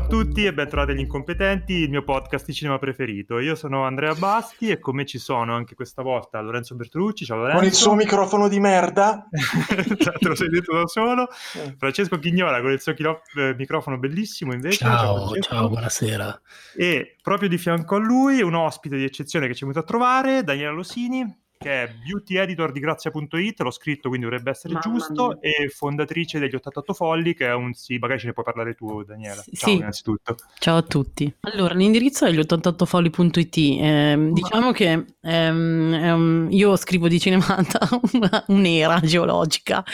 Ciao a tutti e bentrovati agli incompetenti, il mio podcast di cinema preferito. Io sono Andrea Basti e con me ci sono anche questa volta Lorenzo Bertolucci. Ciao Lorenzo. Con il suo microfono di merda. Te lo sei detto da solo. Francesco Chignola con il suo chilo- eh, microfono bellissimo invece. Ciao, Francesco. ciao, buonasera. E proprio di fianco a lui un ospite di eccezione che ci è venuto a trovare, Daniele Losini, che è beauty editor di Grazia.it, l'ho scritto quindi dovrebbe essere Mamma giusto, mia. e fondatrice degli 88 Folli, che è un sì, magari ce ne puoi parlare tu Daniela. Sì, Ciao sì. innanzitutto. Ciao a tutti. Allora, l'indirizzo è gli 88folli.it. Ehm, diciamo che ehm, io scrivo di Cinemata una- un'era geologica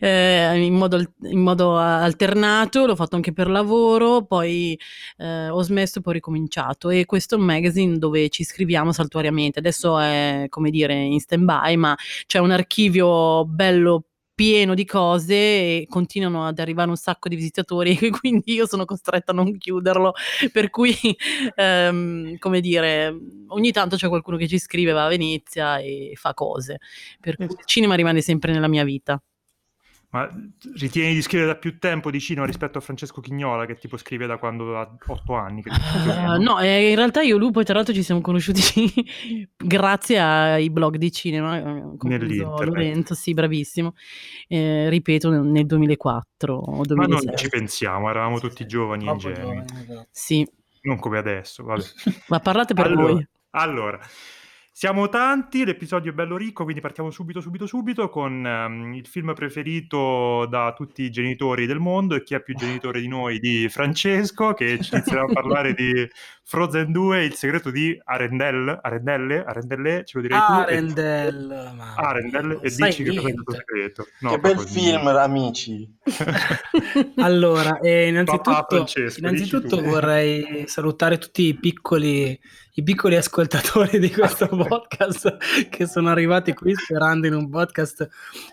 eh, in, modo, in modo alternato, l'ho fatto anche per lavoro, poi eh, ho smesso e poi ho ricominciato. E questo è un magazine dove ci scriviamo saltuariamente. Adesso è, come dire, in stand-by, ma c'è un archivio bello pieno di cose e continuano ad arrivare un sacco di visitatori e quindi io sono costretta a non chiuderlo. Per cui ehm, come dire ogni tanto c'è qualcuno che ci scrive va a Venezia e fa cose. Per cui il cinema rimane sempre nella mia vita Ma ritieni di scrivere da più tempo di cinema rispetto a Francesco Chignola, che tipo scrive da quando ha 8 anni? Eh, no eh, in realtà io e lui poi tra l'altro ci siamo conosciuti grazie ai blog di cinema eh, Nell'internet. Lorenzo sì bravissimo Eh, ripeto nel, nel 2004 o Ma non 2006 ci pensiamo, eravamo tutti giovani e ingenui. giovane, esatto. sì Non come adesso, vabbè. ma parlate per allora, voi allora, siamo tanti, l'episodio è bello ricco, quindi partiamo subito, subito, subito con ehm, il film preferito da tutti i genitori del mondo e chi è più genitore di noi, di Francesco, che ci inizierà a parlare di Frozen 2, il segreto di Arendelle, Arendelle, Arendelle, ce lo direi tu. e- Arendelle, mamma Arendelle, mia, e sai dici che cosa è il tuo niente. segreto. No, che bel film, amici. Allora, eh, innanzitutto, innanzitutto tu. vorrei salutare tutti i piccoli, i piccoli ascoltatori di questo podcast che sono arrivati qui sperando in un podcast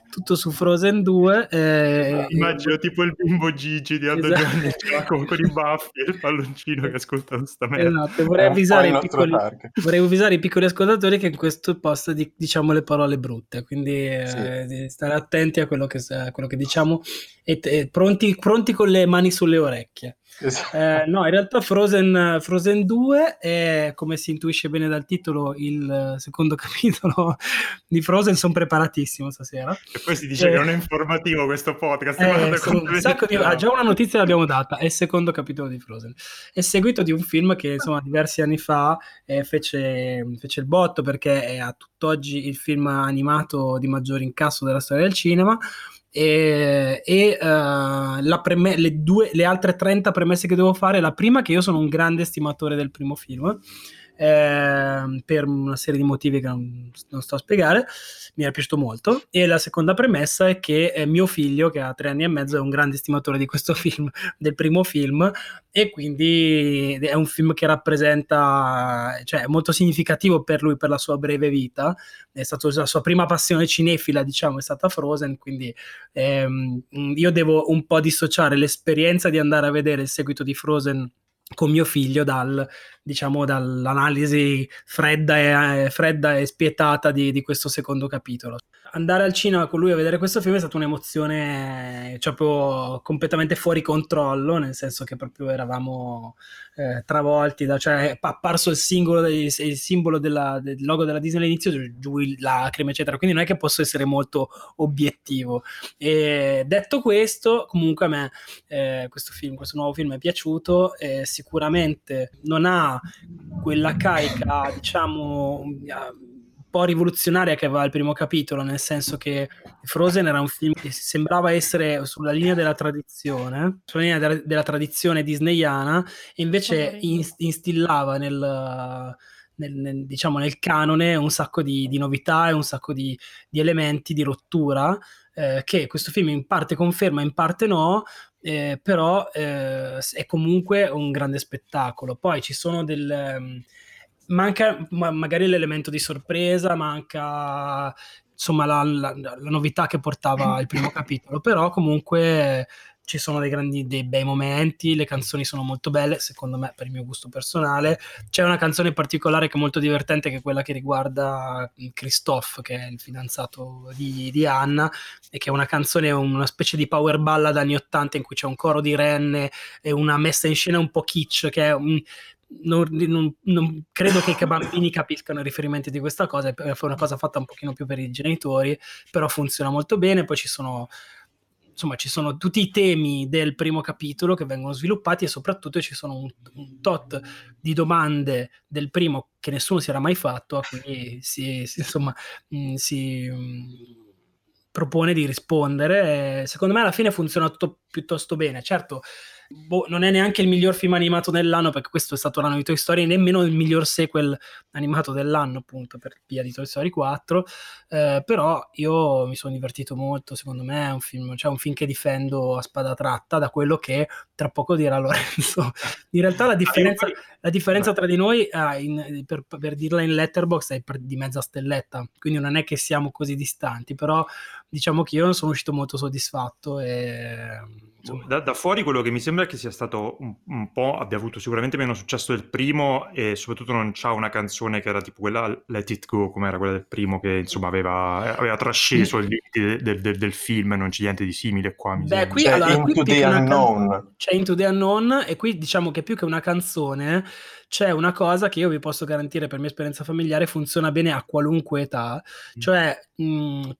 tutto su Frozen 2. eh, Immagino tipo il bimbo Gigi di Aldo Esatto. Giovanni Giacomo con i baffi e il palloncino che ascolta sta merda. Esatto, vorrei po' avvisare, piccoli, vorrei avvisare i piccoli ascoltatori che in questo post di- diciamo le parole brutte, quindi eh, Sì. stare attenti a quello che, a quello che diciamo e, e pronti, pronti con le mani sulle orecchie. Esatto. Eh, no, in realtà Frozen, Frozen 2 è, come si intuisce bene dal titolo, il secondo capitolo di Frozen. Sono preparatissimo stasera. E poi si dice Eh. che non è informativo questo podcast. Eh, sono di- ah, già una notizia l'abbiamo data, è il secondo capitolo di Frozen. È seguito di un film che insomma diversi anni fa eh, fece, fece il botto perché è a tutt'oggi il film animato di maggior incasso della storia del cinema. E, e, la preme- le, due, le altre 30 premesse che devo fare, la prima che io sono un grande stimatore del primo film, ehm, per una serie di motivi che non, non sto a spiegare, mi è piaciuto molto. E la seconda premessa è che eh, mio figlio, che ha tre anni e mezzo, è un grande stimatore di questo film, del primo film, e quindi è un film che rappresenta, cioè è molto significativo per lui, per la sua breve vita. È stato la sua prima passione cinefila, diciamo, è stata Frozen, quindi ehm, io devo un po' dissociare l'esperienza di andare a vedere il seguito di Frozen con mio figlio dal, diciamo, dall'analisi fredda e, eh, fredda e spietata di, di questo secondo capitolo. Andare al cinema con lui a vedere questo film è stata un'emozione cioè, proprio completamente fuori controllo, nel senso che proprio eravamo eh, travolti, da, cioè è apparso il, singolo, il, simbolo della, del logo della Disney all'inizio, giù lacrime, eccetera, quindi non è che posso essere molto obiettivo. E detto questo, comunque a me eh, questo film, questo nuovo film è piaciuto, eh, sicuramente non ha quella carica, diciamo, un po' rivoluzionaria che aveva il primo capitolo, nel senso che Frozen era un film che sembrava essere sulla linea della tradizione, sulla linea della, della tradizione disneyana, e invece in, instillava nel... Nel, nel, diciamo nel canone un sacco di, di novità e un sacco di, di elementi di rottura eh, che questo film in parte conferma, in parte no, eh, però eh, è comunque un grande spettacolo. Poi ci sono del... Manca ma magari l'elemento di sorpresa, manca insomma la, la, la, novità che portava il primo capitolo, però comunque ci sono dei grandi, dei bei momenti, le canzoni sono molto belle, secondo me, per il mio gusto personale. C'è una canzone particolare che è molto divertente, che è quella che riguarda Christophe, che è il fidanzato di, di Anna, e che è una canzone, una specie di power ballad anni 80 in cui c'è un coro di renne e una messa in scena un po' kitsch, che è un, non, non, non, credo che i bambini capiscano i riferimenti di questa cosa, è una cosa fatta un pochino più per i genitori, però funziona molto bene, poi ci sono insomma ci sono tutti i temi del primo capitolo che vengono sviluppati e soprattutto ci sono un, un tot di domande del primo che nessuno si era mai fatto a cui si, si insomma mh, si mh, propone di rispondere secondo me alla fine funziona tutto piuttosto bene. Certo boh, non è neanche il miglior film animato dell'anno, perché questo è stato l'anno di Toy Story, nemmeno il miglior sequel animato dell'anno, appunto, per via di Toy Story 4. Eh, però io mi sono divertito molto, secondo me è un film, cioè un film che difendo a spada tratta da quello che tra poco dirà Lorenzo. In realtà la differenza, la differenza tra di noi, eh, in, per, per, dirla in letterbox, è di mezza stelletta, quindi non è che siamo così distanti, però diciamo che io non sono uscito molto soddisfatto e da, da, fuori quello che mi sembra è che sia stato un, un, po', abbia avuto sicuramente meno successo del primo e soprattutto non c'ha una canzone che era tipo quella Let It Go, come era quella del primo, che insomma aveva, aveva trasceso il limite del, del, del, film, non c'è niente di simile qua. Mi Beh, qui, c'è allora, Into qui the Unknown. Can- c'è Into the Unknown e qui diciamo che più che una canzone c'è una cosa che io vi posso garantire per mia esperienza familiare funziona bene a qualunque età, mm. cioè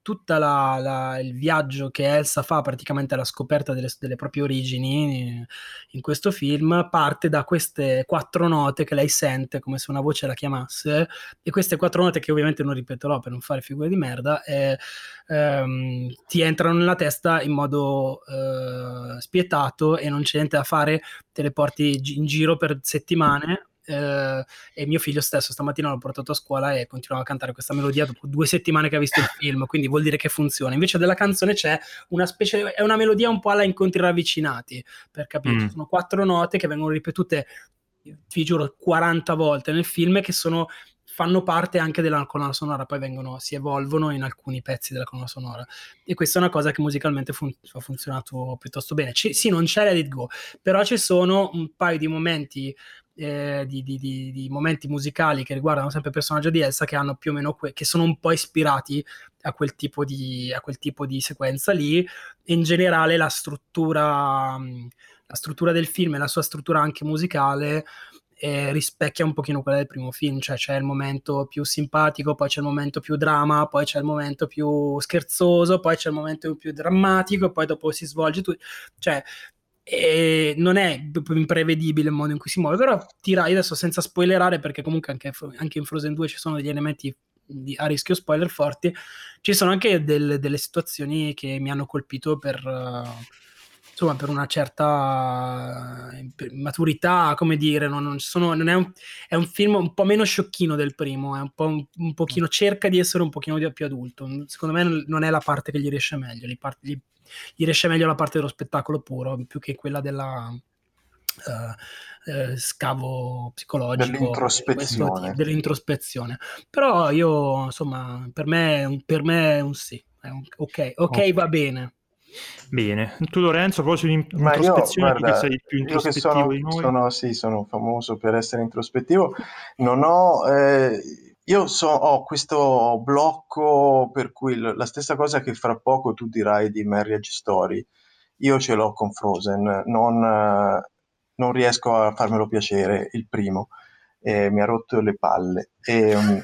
tutto il viaggio che Elsa fa praticamente alla scoperta delle, delle proprie origini in questo film parte da queste quattro note che lei sente come se una voce la chiamasse e queste quattro note che ovviamente non ripeterò per non fare figure di merda eh, ehm, ti entrano nella testa in modo eh, spietato e non c'è niente da fare, te le porti in giro per settimane eh, e mio figlio stesso stamattina l'ho portato a scuola e continuava a cantare questa melodia dopo due settimane che ha visto il film, quindi vuol dire che funziona. Invece della canzone c'è una specie, è una melodia un po' alla incontri ravvicinati, per capire, mm. sono quattro note che vengono ripetute, vi giuro, 40 volte nel film che sono fanno parte anche della colonna sonora, poi vengono, si evolvono in alcuni pezzi della colonna sonora. E questa è una cosa che musicalmente fun- ha funzionato piuttosto bene. C- sì, non c'è Let It Go, però ci sono un paio di momenti eh, di, di, di, di, momenti musicali che riguardano sempre il personaggio di Elsa che hanno più o meno que- che sono un po' ispirati a quel tipo di, a quel tipo di sequenza lì. In generale la struttura, la struttura del film e la sua struttura anche musicale eh, rispecchia un pochino quella del primo film, cioè c'è il momento più simpatico, poi c'è il momento più drama, poi c'è il momento più scherzoso, poi c'è il momento più drammatico, poi dopo si svolge tutto, cioè e non è imprevedibile il modo in cui si muove, però tirai adesso senza spoilerare, perché comunque anche, anche in Frozen 2 ci sono degli elementi di, a rischio spoiler forti, ci sono anche del, delle situazioni che mi hanno colpito per, uh, insomma, per una certa uh, maturità, come dire, non, non, sono, non è, un, è, un, film un po' meno sciocchino del primo, è un, po', un, un pochino, cerca di essere un pochino più adulto, secondo me non è la parte che gli riesce meglio, gli, part, gli gli riesce meglio la parte dello spettacolo puro più che quella della uh, uh, scavo psicologico dell'introspezione. dell'introspezione. Però io insomma per me, per me è un sì è un, ok, ok, va bene Bene, tu Lorenzo, proprio sull'introspezione, perché sei più introspettivo sono, di noi. Sono, sì, sono famoso per essere introspettivo. Non ho, eh, io so, ho questo blocco per cui la stessa cosa che fra poco tu dirai di Marriage Story, io ce l'ho con Frozen, non, non riesco a farmelo piacere il primo, eh, mi ha rotto le palle. E, um,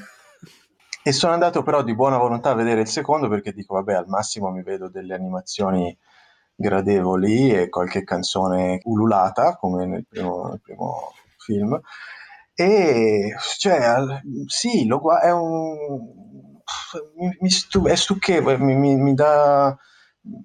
e sono andato però di buona volontà a vedere il secondo perché dico, vabbè, al massimo mi vedo delle animazioni gradevoli e qualche canzone ululata come nel primo, nel primo film. E cioè, sì, lo, è un. Mi, mi stu, è stucchevole, mi, mi, mi, dà.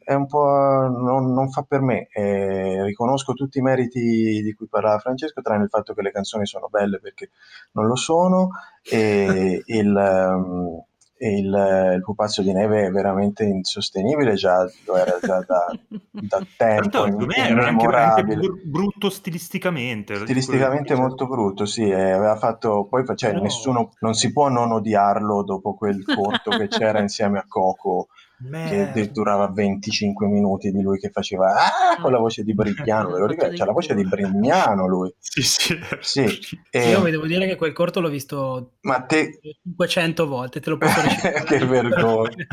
È un po'. Non, non fa per me. Eh, riconosco tutti i meriti di cui parlava Francesco, tranne il fatto che le canzoni sono belle perché non lo sono. E il. Um, il, il, pupazzo di neve è veramente insostenibile, già lo era già da, da tempo. Tanto, era anche, brutto stilisticamente. Stilisticamente molto brutto, sì. Eh, aveva fatto, poi cioè, no. nessuno, non si può non odiarlo dopo quel corto che c'era insieme a Coco che durava 25 minuti di lui che faceva ah, con la voce di Brignano, ve lo ricordo? C'ha la voce di Brignano lui. Sì, sì. sì. E... Io vi devo dire che quel corto l'ho visto Ma te... 500 volte, te lo posso dire. che vergogna.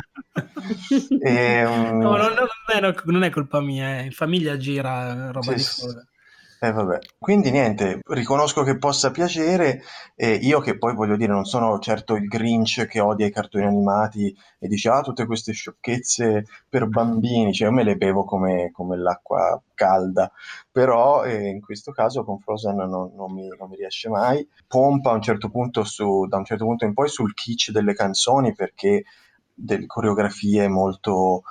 e, um... no, non, non, è, non, è, colpa mia, eh. in famiglia gira roba sì, di cosa. Eh vabbè. Quindi niente, riconosco che possa piacere, e io che poi voglio dire non sono certo il Grinch che odia i cartoni animati e dice ah tutte queste sciocchezze per bambini, cioè io me le bevo come, come l'acqua calda, però eh, in questo caso con Frozen non, non, mi, non, mi, riesce mai. Pompa a un certo punto su, da un certo punto in poi sul kitsch delle canzoni perché delle coreografie molto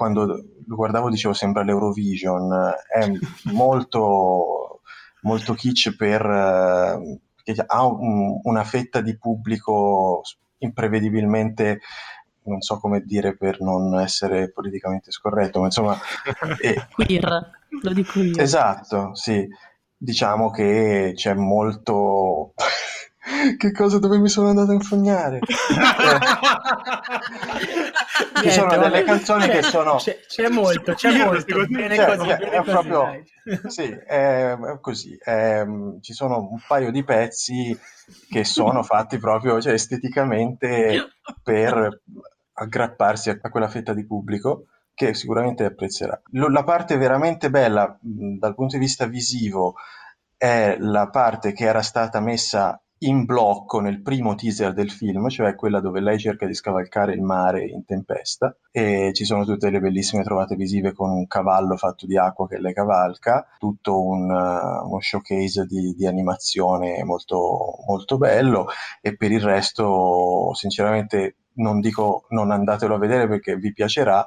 quando lo guardavo dicevo sembra l'Eurovision, è molto, molto kitsch per, perché ha un, una fetta di pubblico imprevedibilmente non so come dire per non essere politicamente scorretto, ma insomma... Eh, queer, lo dico io. Esatto, sì. Diciamo che c'è molto che cosa dove mi sono andato a infognare? Ci eh, sono delle canzoni c'è, che sono c'è, c'è molto, c'è molto bene cioè, così, bene è proprio sì, è, è così è, ci sono un paio di pezzi che sono fatti proprio cioè, esteticamente per aggrapparsi a, a quella fetta di pubblico che sicuramente apprezzerà. La parte veramente bella dal punto di vista visivo è la parte che era stata messa in blocco nel primo teaser del film, cioè quella dove lei cerca di scavalcare il mare in tempesta e ci sono tutte le bellissime trovate visive con un cavallo fatto di acqua che lei cavalca, tutto un, uh, uno showcase di, di, animazione molto, molto bello e per il resto sinceramente non dico non andatelo a vedere perché vi piacerà,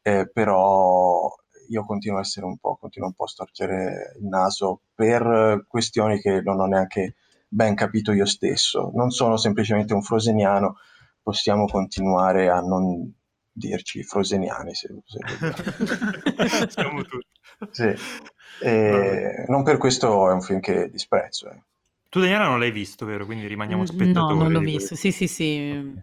eh, però io continuo a essere un po', continuo un po' a storcere il naso per questioni che non ho neanche ben capito io stesso. Non sono semplicemente un froseniano, possiamo continuare a non dirci froseniani se, se Siamo tutti. Sì. E, non per questo è un film che disprezzo. Eh. Tu Daniela non l'hai visto, vero? Quindi rimaniamo spettatori. No, non l'ho visto. Sì, sì, sì.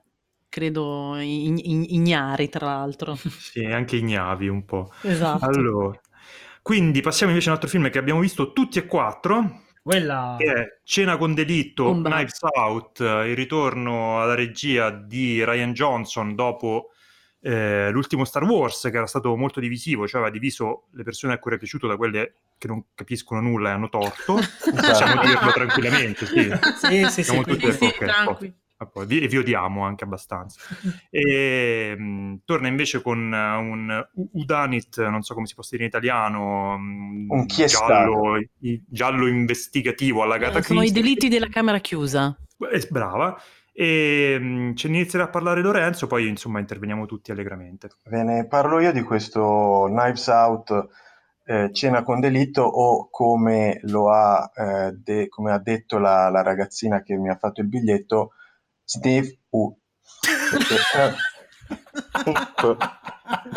Credo ignari, tra l'altro. Sì, anche ignavi un po'. Esatto. Allora, quindi passiamo invece a un altro film che abbiamo visto tutti e quattro, quella... Che è Cena con delitto, Bomba. Knives Out, il ritorno alla regia di Ryan Johnson dopo eh, l'ultimo Star Wars, che era stato molto divisivo, cioè aveva diviso le persone a cui era piaciuto da quelle che non capiscono nulla e hanno torto. Possiamo dirlo tranquillamente, sì. Sì, sì, Siamo sì, tutti sì, sì, tranquilli e vi odiamo anche abbastanza. E, mh, mm, torna invece con un Udanit, non so come si possa dire in italiano, mm, un giallo, giallo, investigativo alla Gata eh, Sono i delitti della camera chiusa. Eh, brava. E mh, mm, ce ne inizierà a parlare Lorenzo, poi insomma interveniamo tutti allegramente. Ve ne parlo io di questo Knives Out eh, cena con delitto o come lo ha, eh, de- come ha detto la, la, ragazzina che mi ha fatto il biglietto, Steve U. Po-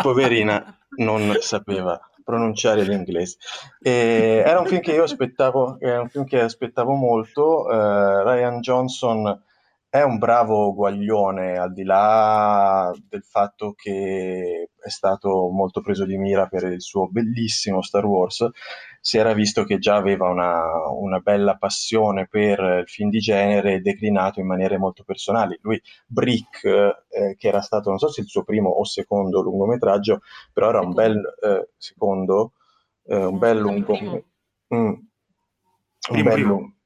poverina non sapeva pronunciare l'inglese. E era un film che io aspettavo, era un film che aspettavo molto. Uh, Ryan Johnson è un bravo guaglione, al di là del fatto che è stato molto preso di mira per il suo bellissimo Star Wars si era visto che già aveva una, una, bella passione per il film di genere declinato in maniere molto personali. Lui, Brick, eh, che era stato, non so se il suo primo o secondo lungometraggio, però era un bel eh, secondo, eh, un bel lungo... Mm, un bel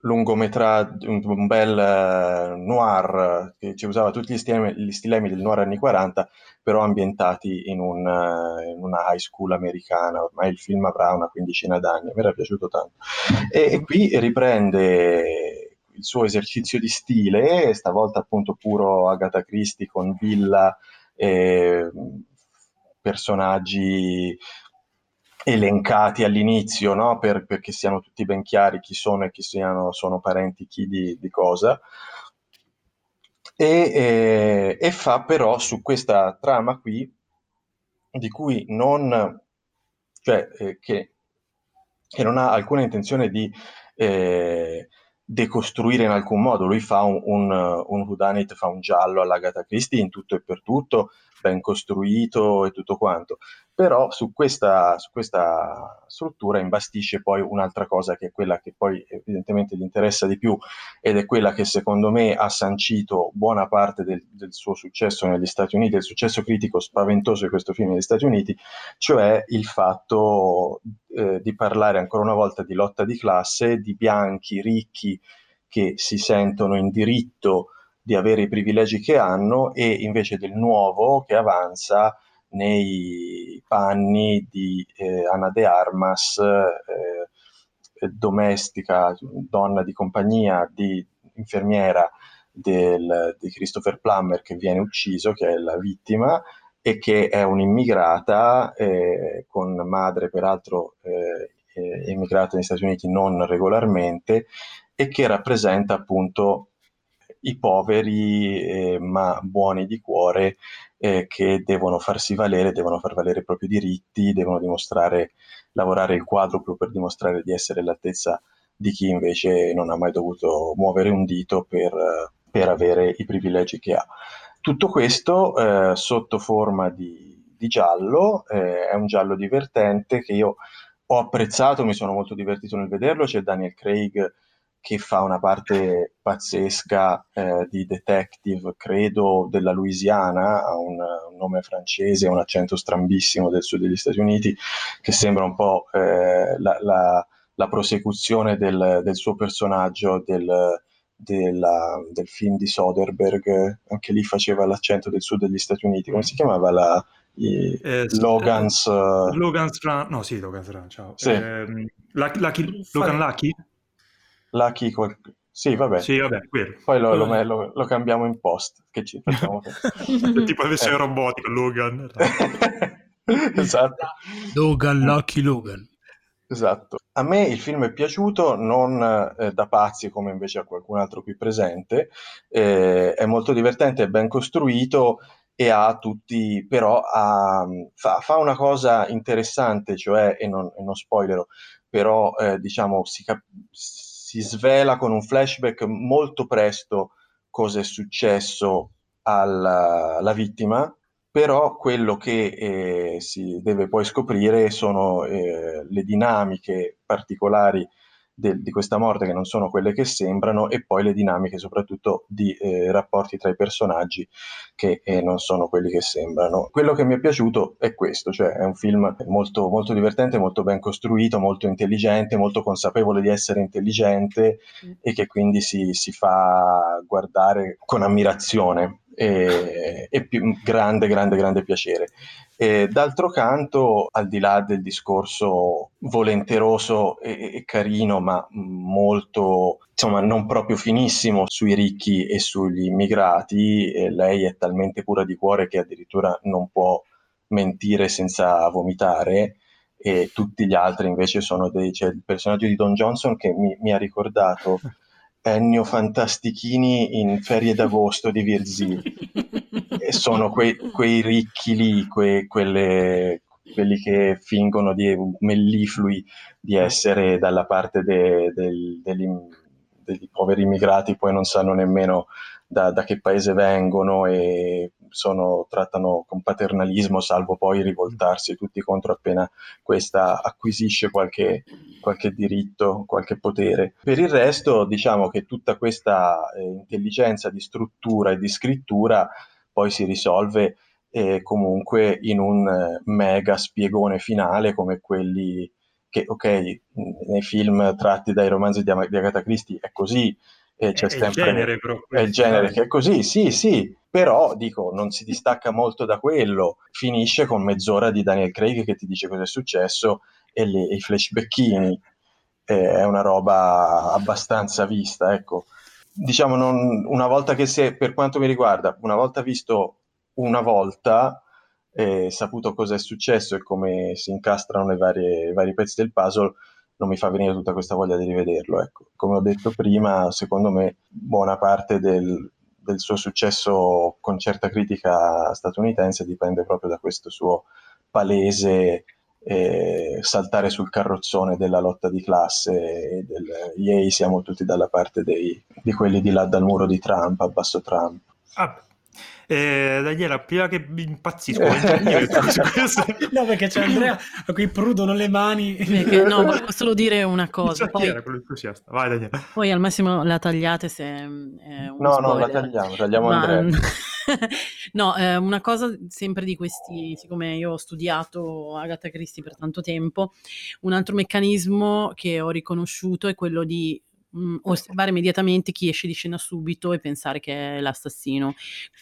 lungometraggio, un, bel uh, noir che ci usava tutti gli stilemi, gli stilemi, del noir anni 40, però ambientati in, un, uh, in, una high school americana. Ormai il film avrà una quindicina d'anni, mi era piaciuto tanto. E, e qui riprende il suo esercizio di stile, stavolta appunto puro Agatha Christie con villa e personaggi elencati all'inizio, no? per, perché siano tutti ben chiari chi sono e chi siano, sono parenti chi di, di cosa. E, e, e, fa però su questa trama qui, di cui non, cioè, eh, che, che, non ha alcuna intenzione di, eh, decostruire in alcun modo. Lui fa un, un, un whodunit, fa un giallo all'Agatha Christie in tutto e per tutto, ben costruito e tutto quanto. Però su questa, su questa struttura imbastisce poi un'altra cosa che è quella che poi evidentemente gli interessa di più ed è quella che secondo me ha sancito buona parte del, del suo successo negli Stati Uniti, il successo critico spaventoso di questo film negli Stati Uniti, cioè il fatto eh, di parlare ancora una volta di lotta di classe, di bianchi ricchi che si sentono in diritto di avere i privilegi che hanno e invece del nuovo che avanza nei panni di eh, Ana de Armas, eh, domestica, donna di compagnia, di infermiera del, di Christopher Plummer che viene ucciso, che è la vittima, e che è un'immigrata eh, con madre peraltro eh, immigrata negli Stati Uniti non regolarmente e che rappresenta appunto i poveri eh, ma buoni di cuore eh, che devono farsi valere, devono far valere i propri diritti, devono dimostrare, lavorare il quadruplo per dimostrare di essere all'altezza di chi invece non ha mai dovuto muovere un dito per, per avere i privilegi che ha. Tutto questo eh, sotto forma di, di giallo, eh, è un giallo divertente che io ho apprezzato, mi sono molto divertito nel vederlo, c'è Daniel Craig che fa una parte pazzesca eh, di detective, credo della Louisiana, ha un, un, nome francese, un accento strambissimo del sud degli Stati Uniti, che sembra un po' eh, la, la, la, prosecuzione del, del, suo personaggio del, della, del film di Soderbergh, anche lì faceva l'accento del sud degli Stati Uniti, come si chiamava la, i, eh, Logan's... Eh, Logan's Run, no sì, Logan's Run, ciao. Sì. Eh, Lucky, Lucky, Logan Lucky? Lucky qual... Sì, vabbè. Sì, vabbè. Poi lo, lo, lo, lo, cambiamo in post, che ci facciamo. tipo avesse eh. robotico, Logan. esatto. Logan, Lucky Logan. Esatto. A me il film è piaciuto, non eh, da pazzi come invece a qualcun altro qui presente, eh, è molto divertente, è ben costruito e ha tutti, però ha, fa, fa, una cosa interessante, cioè, e non, e non spoilerò, però eh, diciamo si, cap- si svela con un flashback molto presto cosa è successo alla, alla vittima, però quello che eh, si deve poi scoprire sono eh, le dinamiche particolari de- di questa morte che non sono quelle che sembrano e poi le dinamiche soprattutto di eh, rapporti tra i personaggi che eh, non sono quelli che sembrano. Quello che mi è piaciuto è questo, cioè è un film molto, molto divertente, molto ben costruito, molto intelligente, molto consapevole di essere intelligente mm. e che quindi si, si fa guardare con ammirazione e, e più, grande, grande, grande piacere. E, d'altro canto, al di là del discorso volenteroso e, e carino, ma molto, insomma, non proprio finissimo sui ricchi e sugli immigrati, e lei è talmente pura di cuore che addirittura non può mentire senza vomitare e tutti gli altri invece sono dei... Cioè, il personaggio di Don Johnson che mi, mi ha ricordato Ennio Fantastichini in Ferie d'agosto di Virzì. e sono quei, quei ricchi lì, que, quelle, quelli che fingono di melliflui di essere dalla parte de, de, degli, degli poveri immigrati, poi non sanno nemmeno da, da che paese vengono e sono, trattano con paternalismo, salvo poi rivoltarsi tutti contro appena questa acquisisce qualche, qualche diritto, qualche potere. Per il resto, diciamo che tutta questa eh, intelligenza di struttura e di scrittura poi si risolve eh, comunque in un eh, mega spiegone finale come quelli che, ok, nei film tratti dai romanzi di, di Agatha Christie è così, e c'è è sempre, il genere, però, è il genere che è così, sì, sì, però dico, non si distacca molto da quello. Finisce con mezz'ora di Daniel Craig che ti dice cosa è successo e, le, i flashbackini. Eh, è una roba abbastanza vista, ecco. Diciamo, non, una volta che si è, per quanto mi riguarda, una volta visto una volta, eh, saputo cosa è successo e come si incastrano i vari pezzi del puzzle, non mi fa venire tutta questa voglia di rivederlo. Ecco. Come ho detto prima, secondo me buona parte del, del suo successo con certa critica statunitense dipende proprio da questo suo palese e saltare sul carrozzone della lotta di classe e del yay siamo tutti dalla parte dei, di quelli di là dal muro di Trump, a basso Trump. Ah, eh, Daniela, prima che impazzisco, no, perché c'è Andrea a cui prudono le mani. Perché, no, volevo solo dire una cosa. Poi, Vai, Daniela. poi al massimo la tagliate se è No, spoiler. no, la tagliamo, tagliamo Ma... Andrea. no, eh, una cosa sempre di questi, siccome io ho studiato Agatha Christie per tanto tempo, un altro meccanismo che ho riconosciuto è quello di mh, mhmm, osservare immediatamente chi esce di scena subito e pensare che è l'assassino.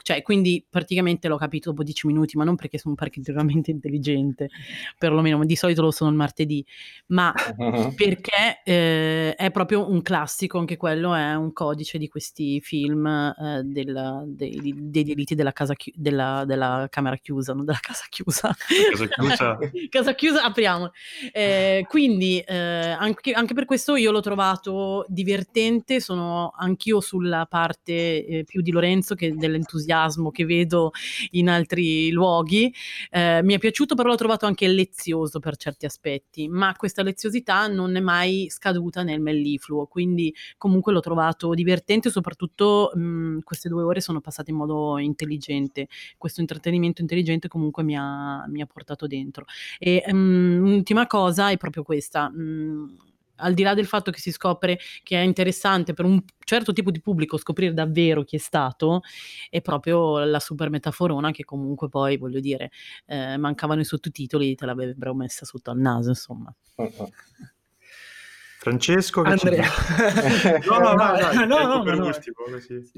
Cioè, quindi praticamente l'ho capito dopo dieci minuti, ma non perché sono particolarmente intelligente, perlomeno di solito lo sono il martedì, ma perché eh, è proprio un classico, anche quello è un codice di questi film eh, del, dei, dei, delitti della, casa chi- della, della camera chiusa, non della casa chiusa. Casa chiusa. casa chiusa, apriamo. Eh, quindi eh, anche, anche per questo io l'ho trovato di divertente, sono anch'io sulla parte eh, più di Lorenzo che dell'entusiasmo che vedo in altri luoghi. Eh, mi è piaciuto, però l'ho trovato anche lezioso per certi aspetti, ma questa leziosità non è mai scaduta nel mellifluo, quindi comunque l'ho trovato divertente, soprattutto mh, queste due ore sono passate in modo intelligente, questo intrattenimento intelligente comunque mi ha, mi ha portato dentro. E um, l'ultima cosa è proprio questa. Mh, al di là del fatto che si scopre che è interessante per un certo tipo di pubblico scoprire davvero chi è stato, è proprio la super metaforona che comunque poi, voglio dire, eh, mancavano i sottotitoli, te l'avrebbero messa sotto al naso, insomma. Uh-huh. Francesco che Andrea. no, no, no, no, no, no,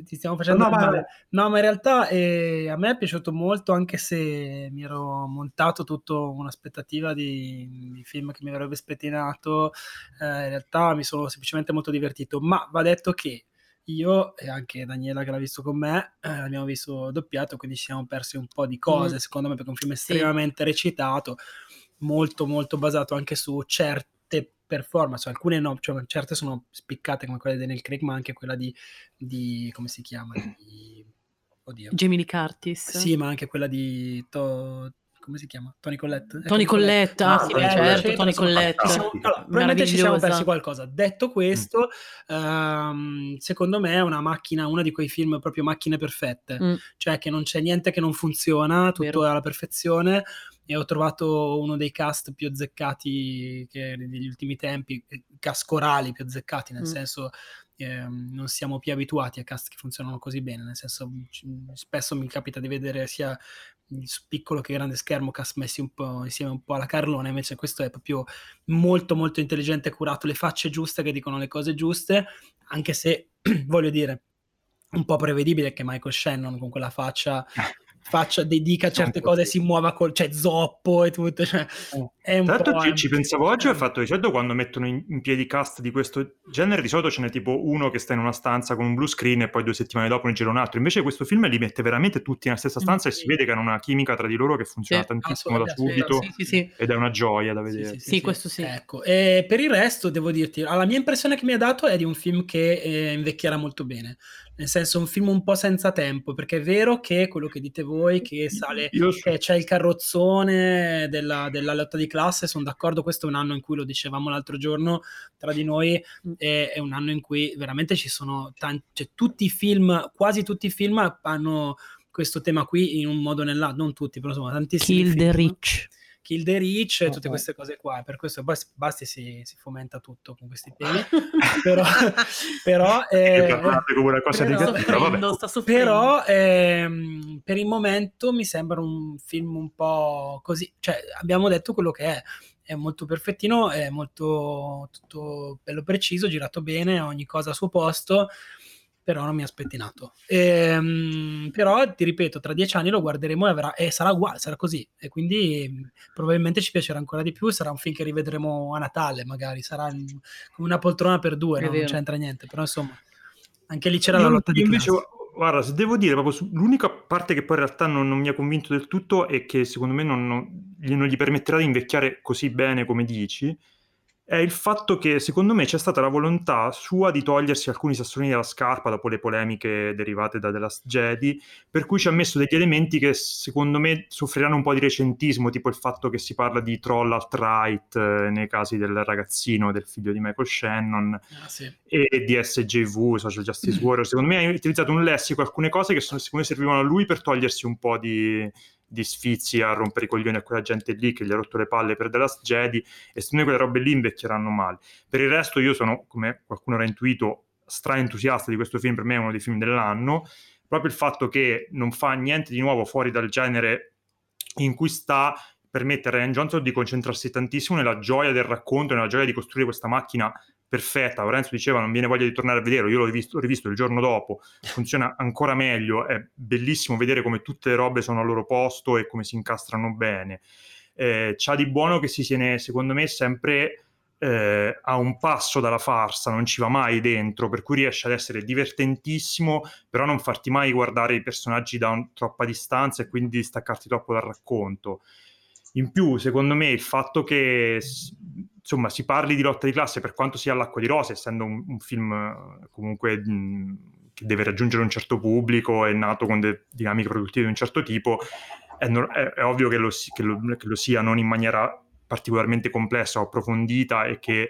ti stiamo facendo no, male. No, ma in realtà eh, a me è piaciuto molto, anche se mi ero montato tutta un'aspettativa di, di, film che mi avrebbe spettinato. Eh, in realtà mi sono semplicemente molto divertito. Ma va detto che io e anche Daniela che l'ha visto con me eh, l'abbiamo visto doppiato, quindi ci siamo persi un po' di cose, mm. secondo me, perché è un film estremamente sì. recitato, molto molto basato anche su certi performance, alcune no, cioè certe sono spiccate come quelle di Daniel Craig, ma anche quella di, di come si chiama? Di, oddio. Jamie Lee Curtis. Sì, ma anche quella di to, come si chiama? Tony Collette. Tony Collette, ah, sì, eh, certo, Tony Collette. Siamo, allora, probabilmente ci siamo persi qualcosa. Detto questo, mm. um, secondo me è una macchina, una di quei film proprio macchine perfette, mm. cioè che non c'è niente che non funziona, tutto Vero. è alla perfezione e ho trovato uno dei cast più azzeccati che negli ultimi tempi, eh, cast corali più azzeccati, nel mm. senso eh, non siamo più abituati a cast che funzionano così bene, nel senso spesso mi capita di vedere sia il piccolo che grande schermo cast messi un po' insieme un po' alla Carlone, invece questo è proprio molto molto intelligente, curato, le facce giuste che dicono le cose giuste, anche se voglio dire un po' prevedibile che Michael Shannon con quella faccia faccia, dica certe cose, si muova col cioè, zoppo e tutto. Cioè, oh. È un Tra l'altro ci, ci, pensavo oggi al fatto che certo quando mettono in, in, piedi cast di questo genere di solito ce n'è tipo uno che sta in una stanza con un blue screen e poi due settimane dopo ne gira un altro. Invece questo film li mette veramente tutti nella stessa stanza mm, sì. e si vede che hanno una chimica tra di loro che funziona sì, tantissimo da subito sì, sì, ed è una gioia da vedere. Sì, questo sì. Ecco. E per il resto devo dirti, la mia impressione che mi ha dato è di un film che eh, invecchierà molto bene nel senso un film un po' senza tempo, perché è vero che quello che dite voi, che sale, che c'è il carrozzone della, della lotta di classe, sono d'accordo, questo è un anno in cui, lo dicevamo l'altro giorno, tra di noi, è, è un anno in cui veramente ci sono tanti, cioè, tutti i film, quasi tutti i film hanno questo tema qui in un modo o nell'altro, non tutti, però insomma tantissimi. Kill film, the Rich. Kill the Rich e tutte queste cose qua. Per questo Basti si, si fomenta tutto con questi temi. però, però, eh, però, però, però ehm, per il momento mi sembra un film un po' così. Cioè, abbiamo detto quello che è è molto perfettino, è molto tutto bello preciso, girato bene, ogni cosa a suo posto però non mi ha spettinato. Ehm, però ti ripeto, tra dieci anni lo guarderemo e, avrà, e, sarà uguale, sarà così. E quindi probabilmente ci piacerà ancora di più. Sarà un film che rivedremo a Natale, magari sarà come una poltrona per due, no? non c'entra niente. Però insomma, anche lì c'era io, la lotta di invece, classe. Guarda, se devo dire, proprio su, l'unica parte che poi in realtà non, non, mi ha convinto del tutto è che secondo me non, non, non gli permetterà di invecchiare così bene come dici è il fatto che secondo me c'è stata la volontà sua di togliersi alcuni sassolini dalla scarpa dopo le polemiche derivate da The Last Jedi, per cui ci ha messo degli elementi che secondo me soffriranno un po' di recentismo, tipo il fatto che si parla di troll alt-right eh, nei casi del ragazzino, del figlio di Michael Shannon, ah, sì. e di SJV, Social Justice Warrior. Secondo me ha utilizzato un lessico, alcune cose che sono, secondo me servivano a lui per togliersi un po' di di sfizi a rompere i coglioni a quella gente lì che gli ha rotto le palle per The Last Jedi e secondo me quelle robe lì invecchieranno male. Per il resto io sono, come qualcuno avrà intuito, stra entusiasta di questo film, per me è uno dei film dell'anno, proprio il fatto che non fa niente di nuovo fuori dal genere in cui sta permette a Ryan Johnson di concentrarsi tantissimo nella gioia del racconto, nella gioia di costruire questa macchina perfetta. Lorenzo diceva non viene voglia di tornare a vederlo, io l'ho rivisto, rivisto il giorno dopo, funziona ancora meglio, è bellissimo vedere come tutte le robe sono al loro posto e come si incastrano bene. Eh, c'ha di buono che si tiene, secondo me, sempre eh, a un passo dalla farsa, non ci va mai dentro, per cui riesce ad essere divertentissimo, però non farti mai guardare i personaggi da un, troppa distanza e quindi staccarti troppo dal racconto. In più, secondo me, il fatto che insomma, si parli di lotta di classe per quanto sia all'acqua di rose, essendo un, un film eh, comunque che deve raggiungere un certo pubblico, è nato con delle dinamiche produttive di un certo tipo, è, è, è ovvio che lo, che, lo, che lo, sia non in maniera particolarmente complessa o approfondita e che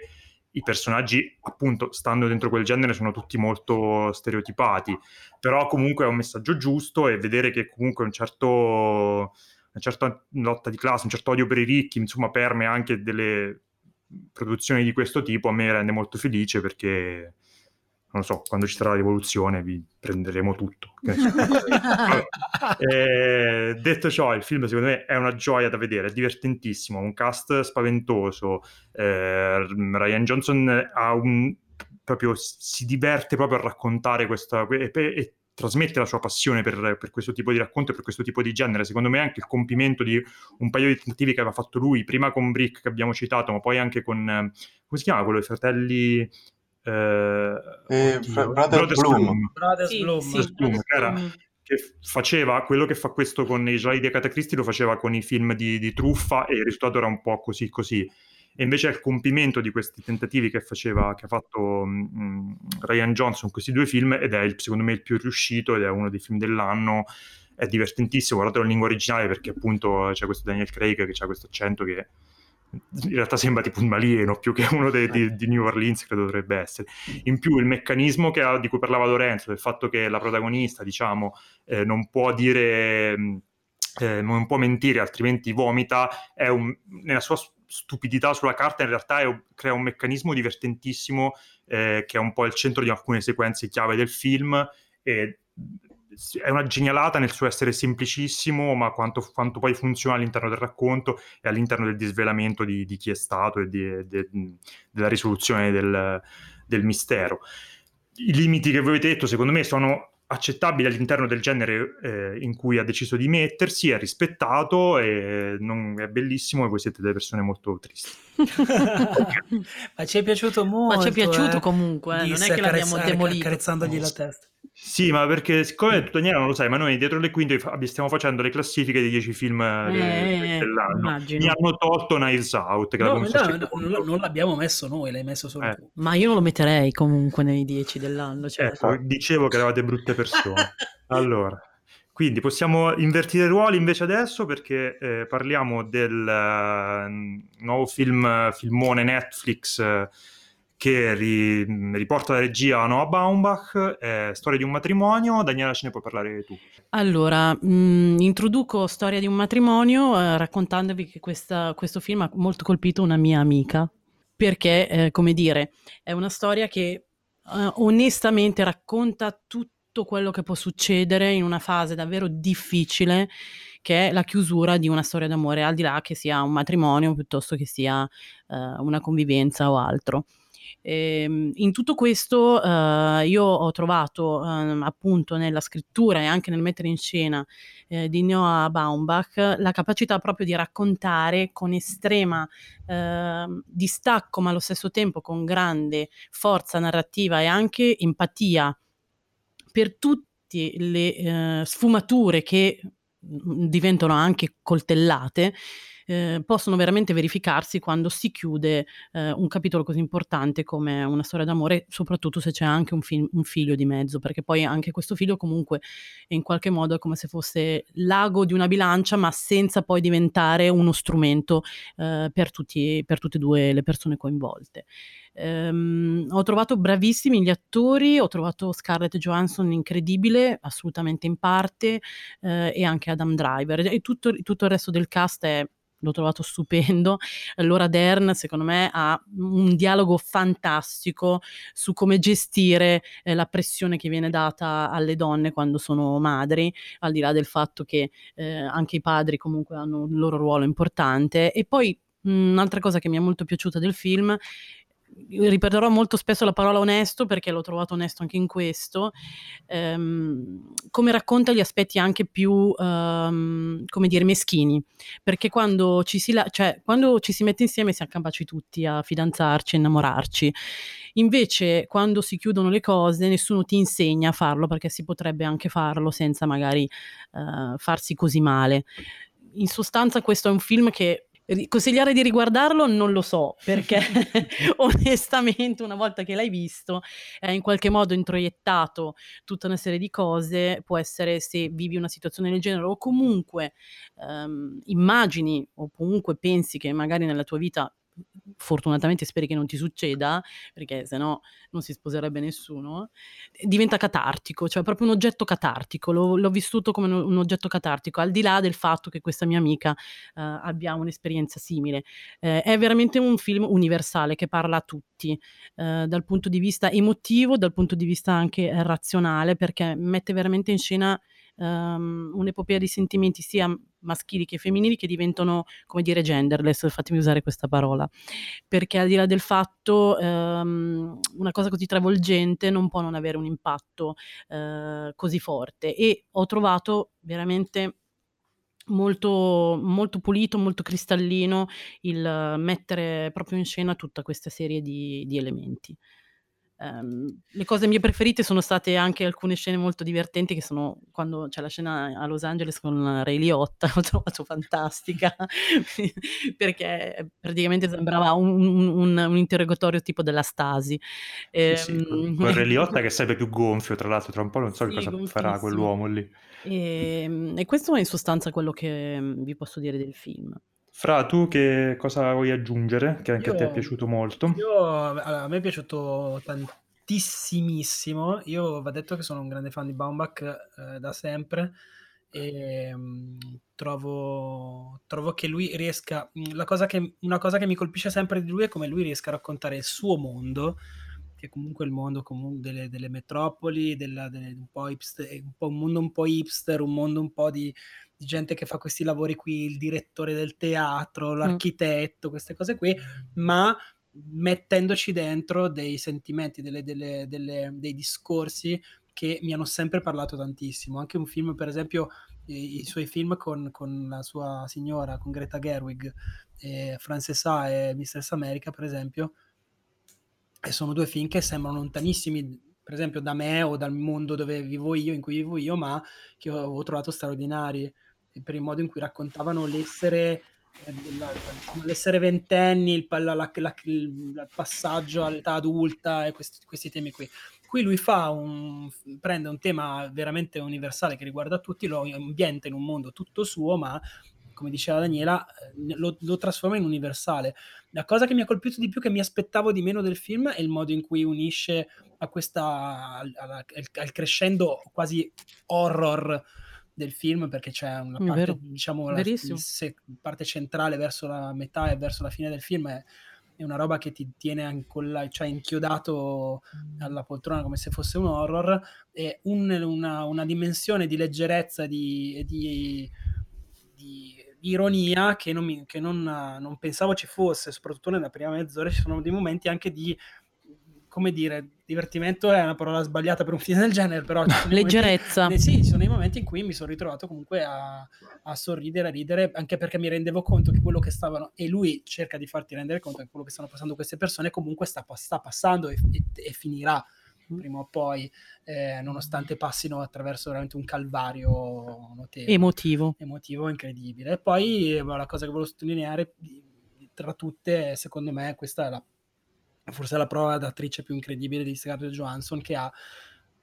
i personaggi, appunto, stando dentro quel genere, sono tutti molto stereotipati, però comunque è un messaggio giusto e vedere che comunque un certo, certa lotta di classe, un certo odio per i ricchi, insomma, permea anche delle produzioni di questo tipo a me rende molto felice perché non so, quando ci sarà la rivoluzione vi prenderemo tutto. eh, detto ciò, il film secondo me è una gioia da vedere, è divertentissimo, un cast spaventoso, eh, Ryan Johnson ha un, proprio, si diverte proprio a raccontare questa... E, e, trasmette la sua passione per, per, questo tipo di racconto e per questo tipo di genere. Secondo me anche il compimento di un paio di tentativi che aveva fatto lui, prima con Brick che abbiamo citato, ma poi anche con, come si chiama quello dei fratelli... Eh, eh, Brothers, Bloom. Bloom. Brothers sì, Bloom. Sì, Bloom che, era, che faceva quello che fa questo con i Gialli di Agatha Christie lo faceva con i film di, di truffa e il risultato era un po' così così e invece è il compimento di questi tentativi che, faceva, che ha fatto um, Ryan Johnson questi due film ed è il, secondo me il più riuscito ed è uno dei film dell'anno è divertentissimo, guardatelo in lingua originale perché appunto c'è questo Daniel Craig che ha questo accento che in realtà sembra tipo un alieno più che uno de, di, di, New Orleans credo dovrebbe essere. In più il meccanismo ha, di cui parlava Lorenzo del fatto che la protagonista diciamo eh, non può dire eh, non può mentire altrimenti vomita è un, nella sua stupidità sulla carta in realtà è, crea un meccanismo divertentissimo eh, che è un po' il centro di alcune sequenze chiave del film e è una genialata nel suo essere semplicissimo, ma quanto, quanto, poi funziona all'interno del racconto e all'interno del disvelamento di, di chi è stato e di, de, della risoluzione del, del, mistero. I limiti che vi avete detto, secondo me, sono accettabile all'interno del genere eh, in cui ha deciso di mettersi, è rispettato, e non, è bellissimo e voi siete delle persone molto tristi. Ma ci è piaciuto molto. Ma ci è piaciuto eh, comunque, eh, non è che l'abbiamo demolito. Accarezzandogli la testa. Sì, ma perché siccome tu Daniela non lo sai, ma noi dietro le quinte stiamo facendo le classifiche dei 10 film eh, dell'anno. Immagino. Mi hanno tolto Knives Out. Che no, no, no, non l'abbiamo messo noi, l'hai messo solo eh. tu. Ma io non lo metterei comunque nei 10 dell'anno. Cioè. Ecco, dicevo che eravate brutte persone. allora, quindi possiamo invertire i ruoli invece adesso perché eh, parliamo del uh, nuovo film, filmone Netflix... Uh, che ri, riporta la regia a Noah Baumbach, è Storia di un matrimonio. Daniela, ce ne puoi parlare tu? Allora, mh, mm, introduco Storia di un matrimonio eh, raccontandovi che questa, questo film ha molto colpito una mia amica, perché, eh, come dire, è una storia che eh, onestamente racconta tutto quello che può succedere in una fase davvero difficile che è la chiusura di una storia d'amore, al di là che sia un matrimonio piuttosto che sia uh, una convivenza o altro. E, ehm, in tutto questo uh, io ho trovato uh, appunto nella scrittura e anche nel mettere in scena eh, di Noah Baumbach la capacità proprio di raccontare con estrema uh, distacco ma allo stesso tempo con grande forza narrativa e anche empatia per tutte le eh, sfumature che diventano anche coltellate eh, possono veramente verificarsi quando si chiude eh, un capitolo così importante come una storia d'amore, soprattutto se c'è anche un, fi- un, figlio di mezzo, perché poi anche questo figlio comunque in qualche modo è come se fosse l'ago di una bilancia, ma senza poi diventare uno strumento eh, per, tutti, per tutte e due le persone coinvolte. Um, ho trovato bravissimi gli attori, ho trovato Scarlett Johansson incredibile, assolutamente in parte, uh, e anche Adam Driver. E tutto, tutto, il resto del cast è, l'ho trovato stupendo. Laura Dern, secondo me, ha un dialogo fantastico su come gestire eh, la pressione che viene data alle donne quando sono madri, al di là del fatto che eh, anche i padri comunque hanno un loro ruolo importante. E poi Un'altra cosa che mi è molto piaciuta del film ripeterò molto spesso la parola onesto perché l'ho trovato onesto anche in questo, ehm, come racconta gli aspetti anche più, ehm, come dire, meschini, perché quando ci, si la- cioè, quando ci si mette insieme siamo capaci tutti a fidanzarci, a innamorarci, invece quando si chiudono le cose nessuno ti insegna a farlo perché si potrebbe anche farlo senza magari eh, farsi così male. In sostanza questo è un film che Consigliare di riguardarlo non lo so, perché onestamente una volta che l'hai visto, hai in qualche modo introiettato tutta una serie di cose, può essere se vivi una situazione del genere o comunque ehm, immagini o comunque pensi che magari nella tua vita fortunatamente speri che non ti succeda, perché se no non si sposerebbe nessuno, diventa catartico, cioè proprio un oggetto catartico, l'ho, l'ho vissuto come un, oggetto catartico, al di là del fatto che questa mia amica uh, abbia un'esperienza simile. Eh, è veramente un film universale che parla a tutti, uh, dal punto di vista emotivo, dal punto di vista anche razionale, perché mette veramente in scena um, un'epopea di sentimenti sia maschili che femminili che diventano, come dire, genderless, fatemi usare questa parola, perché al di là del fatto um, una cosa così travolgente non può non avere un impatto uh, così forte e ho trovato veramente molto, molto pulito, molto cristallino il mettere proprio in scena tutta questa serie di, di elementi. Um, le cose mie preferite sono state anche alcune scene molto divertenti che sono quando c'è la scena a Los Angeles con Ray Liotta, l'ho trovato fantastica perché praticamente sembrava un, un, un, interrogatorio tipo della Stasi. Sì, sì, con, con Ray Liotta che è sempre più gonfio, tra l'altro tra un po' non so sì, cosa farà quell'uomo lì. E, ehm, e questo è in sostanza quello che vi posso dire del film. Fra, tu che cosa vuoi aggiungere? Che anche io, a te è piaciuto molto? Io, a me è piaciuto tantissimissimo. Io va detto che sono un grande fan di Baumbach eh, da sempre e mh, mm, trovo, trovo, che lui riesca. Mm, cosa che, una cosa che mi colpisce sempre di lui è come lui riesca a raccontare il suo mondo che comunque il mondo comunque delle, delle metropoli, della, delle, un, po hipster, un, po un mondo un po' hipster, un mondo un po' di, di gente che fa questi lavori qui, il direttore del teatro, mm. l'architetto, queste cose qui, ma mettendoci dentro dei sentimenti, delle, delle, delle, dei discorsi che mi hanno sempre parlato tantissimo. Anche un film, per esempio, i, i suoi film con, con, la sua signora, con Greta Gerwig, eh, Frances A e Mistress America, per esempio, e sono due film che sembrano lontanissimi per esempio da me o dal mondo dove vivo io, in cui vivo io, ma che ho trovato straordinari per il modo in cui raccontavano l'essere, eh, l'essere ventenni, il, la, la, la, il, passaggio all'età adulta e questi, questi temi qui. Qui lui un, prende un tema veramente universale che riguarda tutti, lo ambienta in un mondo tutto suo, ma come diceva Daniela, eh, lo, lo, trasforma in universale. La cosa che mi ha colpito di più, che mi aspettavo di meno del film, è il modo in cui unisce a questa, al, al, al crescendo quasi horror del film perché c'è una parte, Vero. diciamo, la, se, parte centrale verso la metà e verso la fine del film è, è una roba che ti tiene ancolla, cioè inchiodato alla poltrona come se fosse un horror e un, una, una, dimensione di leggerezza di, di, di, di ironia che, non, mi, che non, non pensavo ci fosse, soprattutto nella prima mezz'ora ci sono dei momenti anche di come dire, divertimento è una parola sbagliata per un film del genere, però... Leggerezza. Momenti, sì, sono dei momenti in cui mi sono ritrovato comunque a, a, sorridere, a ridere, anche perché mi rendevo conto che quello che stavano, e lui cerca di farti rendere conto che quello che stanno passando queste persone comunque sta, sta passando e, e, e finirà. mm. prima o poi, eh, nonostante passino attraverso veramente un calvario notevole. Emotivo. Emotivo, incredibile. E poi la cosa che volevo sottolineare tra tutte, secondo me, questa è la, forse la prova d'attrice più incredibile di Scarlett Johansson, che ha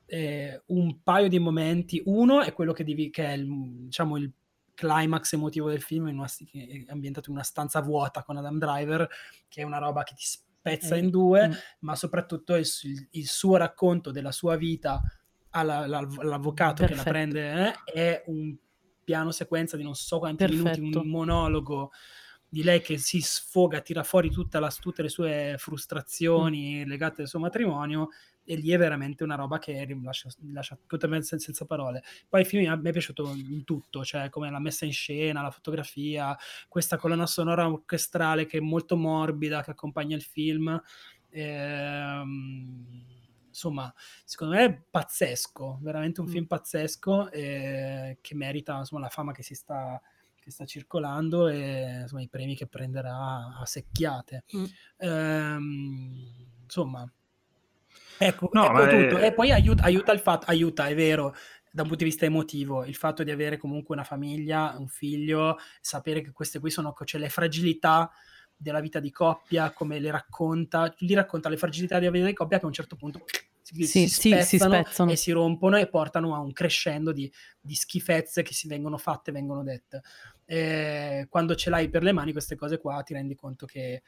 eh, un paio di momenti. Uno è quello che, devi, che è il, diciamo, il climax emotivo del film, in una, è ambientato in una stanza vuota con Adam Driver, che è una roba che ti spezza in due, mm. ma soprattutto il, il, suo racconto della sua vita all'avvocato che la prende eh, è un piano sequenza di non so quanti Perfetto. minuti, un monologo di lei che si sfoga, tira fuori la, tutte le sue frustrazioni mm. legate al suo matrimonio e lì è veramente una roba che lascia, lascia totalmente senza, senza parole. Poi il film a me è piaciuto in tutto, cioè come la messa in scena, la fotografia, questa colonna sonora orchestrale che è molto morbida, che accompagna il film. Ehm, insomma, secondo me è pazzesco, veramente un mm. film pazzesco eh, che merita insomma, la fama che si sta che sta circolando e insomma, i premi che prenderà a secchiate. Mm. Ehm, insomma, Ecco, no, ecco tutto. È... E poi aiuta, aiuta il fatto, aiuta, è vero, da un punto di vista emotivo, il fatto di avere comunque una famiglia, un figlio, sapere che queste qui sono cioè, le fragilità della vita di coppia, come le racconta, gli racconta le fragilità della vita di coppia che a un certo punto si, sì, si, spezzano, si spezzano e si rompono e portano a un crescendo di, di schifezze che si vengono fatte, vengono dette. E quando ce l'hai per le mani queste cose qua ti rendi conto che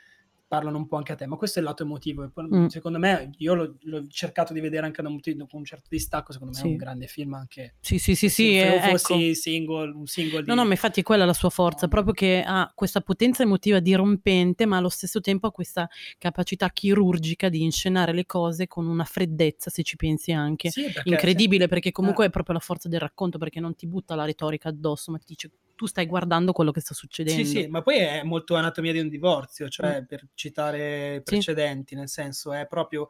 parlano un po' anche a te, ma questo è il lato emotivo. Mm. Secondo me, io l'ho, l'ho, cercato di vedere anche da un, con un certo distacco. Secondo me sì. è un grande film anche. Sì, sì, sì. sì se eh, fossi ecco. single, un single. Di... No, no, ma infatti quella è la sua forza, proprio che ha questa potenza emotiva dirompente, ma allo stesso tempo ha questa capacità chirurgica di inscenare le cose con una freddezza, se ci pensi anche. Sì, perché, Incredibile, sì. perché comunque eh. è proprio la forza del racconto, perché non ti butta la retorica addosso, ma ti dice tu stai guardando quello che sta succedendo. Sì, sì, ma poi è molto anatomia di un divorzio, cioè mm. per citare precedenti, sì. nel senso è proprio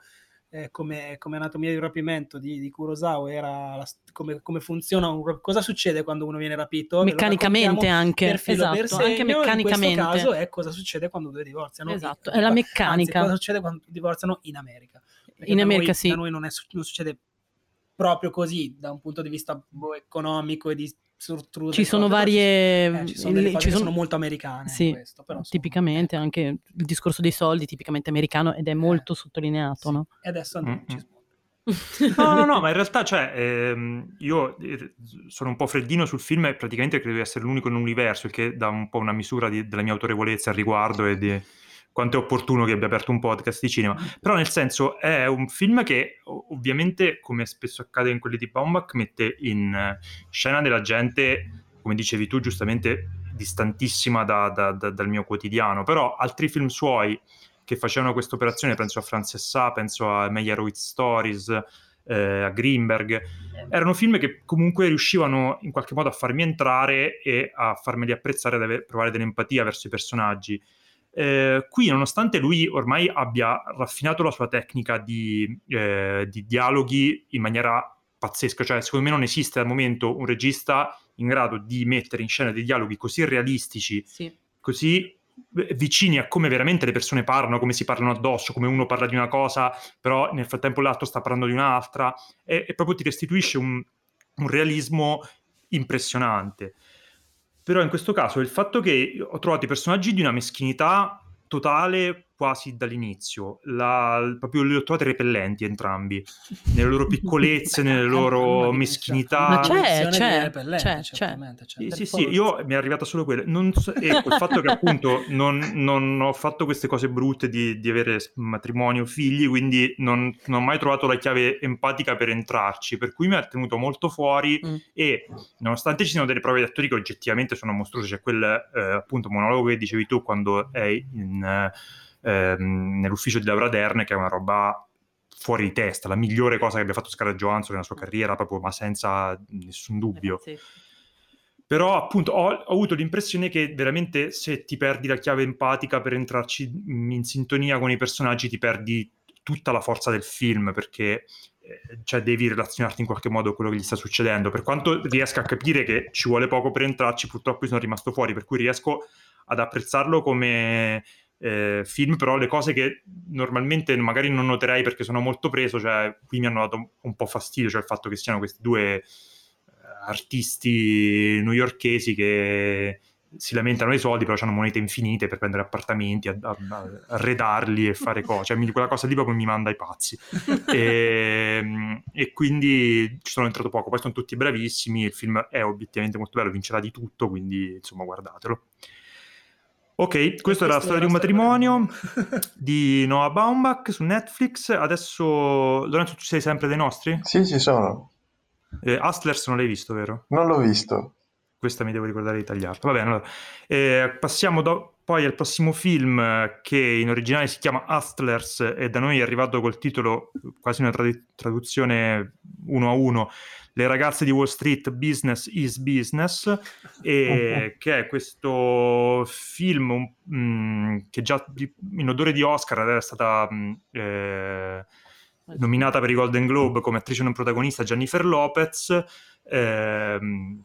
eh, come, come, anatomia di rapimento di, di Kurosawa, era la, come, come, funziona, un, cosa succede quando uno viene rapito. Meccanicamente anche, per filo, esatto, per segno, anche meccanicamente. In questo caso è cosa succede quando due divorziano. Esatto, è la meccanica. Anzi, cosa succede quando divorziano in America. Perché in America noi, sì. Da noi non, è, non succede proprio così da un punto di vista boh, economico e di strutture. Ci sono varie... Eh, ci sono, le, ci sono molto americane. Sì, questo, però, tipicamente anche il discorso dei soldi, tipicamente americano ed è eh, molto eh, sottolineato. Sì. No? E adesso andiamo. Mm-hmm. no, no, no, ma in realtà, cioè, ehm, io eh, sono un po' freddino sul film e praticamente credo di essere l'unico nell'universo, il che dà un po' una misura di, della mia autorevolezza al riguardo e di, quanto è opportuno che abbia aperto un podcast di cinema. Però nel senso è un film che ovviamente, come spesso accade in quelli di Baumbach, mette in scena della gente, come dicevi tu giustamente, distantissima da, da, da, dal mio quotidiano. Però altri film suoi che facevano questa operazione, penso a Frances Sa, penso a Meyerowitz Stories, eh, a Greenberg, erano film che comunque riuscivano in qualche modo a farmi entrare e a farmeli apprezzare, ad provare dell'empatia verso i personaggi. Eh, qui, nonostante lui ormai abbia raffinato la sua tecnica di, eh, di, dialoghi in maniera pazzesca, cioè secondo me non esiste al momento un regista in grado di mettere in scena dei dialoghi così realistici, sì. così eh, vicini a come veramente le persone parlano, come si parlano addosso, come uno parla di una cosa, però nel frattempo l'altro sta parlando di un'altra, e, e proprio ti restituisce un, un realismo impressionante. Però in questo caso il fatto che ho trovato i personaggi di una meschinità totale quasi dall'inizio. La, proprio li ho trovati repellenti entrambi, nelle loro piccolezze, nelle loro meschinità. Ma c'è, c'è, c'è, c'è. Sì, sì, sì, io mi è arrivata solo quella. Non so, ecco, il fatto che appunto non, non, ho fatto queste cose brutte di, di avere matrimonio, figli, quindi non, non, ho mai trovato la chiave empatica per entrarci, per cui mi ha tenuto molto fuori mm. e nonostante ci siano delle prove di attori che oggettivamente sono mostruose, c'è quel eh, appunto monologo che dicevi tu quando è in... Eh, ehm, nell'ufficio di Laura Dern, che è una roba fuori di testa, la migliore cosa che abbia fatto Scarlett Johansson nella sua carriera, proprio, ma senza nessun dubbio. Sì. Però appunto ho, ho, avuto l'impressione che veramente se ti perdi la chiave empatica per entrarci in sintonia con i personaggi ti perdi tutta la forza del film perché eh, cioè devi relazionarti in qualche modo a quello che gli sta succedendo. Per quanto riesca a capire che ci vuole poco per entrarci, purtroppo sono rimasto fuori, per cui riesco ad apprezzarlo come eh, film, però le cose che normalmente magari non noterei perché sono molto preso, cioè qui mi hanno dato un po' fastidio, cioè il fatto che siano questi due eh, artisti newyorkesi che si lamentano dei soldi, però hanno monete infinite per prendere appartamenti, arredarli e fare cose. Cioè, quella cosa lì proprio mi manda ai pazzi. e, ehm, e, quindi ci sono entrato poco. Poi sono tutti bravissimi. Il film è obiettivamente molto bello, vincerà di tutto, quindi insomma, guardatelo. Ok, questa era la storia di un matrimonio di Noah Baumbach su Netflix. Adesso, Lorenzo, tu sei sempre dei nostri? Sì, ci sono. Eh, Hustlers non l'hai visto, vero? Non l'ho visto questa mi devo ricordare di tagliarla. Va bene, allora. eh, passiamo do- poi al prossimo film che in originale si chiama Hustlers e da noi è arrivato col titolo, quasi una trad- traduzione uno a uno, Le ragazze di Wall Street, Business is Business, e che è questo film mh, mm, che già in odore di Oscar era stata... Mh, mm, eh, nominata per i Golden Globe come attrice non protagonista Jennifer Lopez, ehm,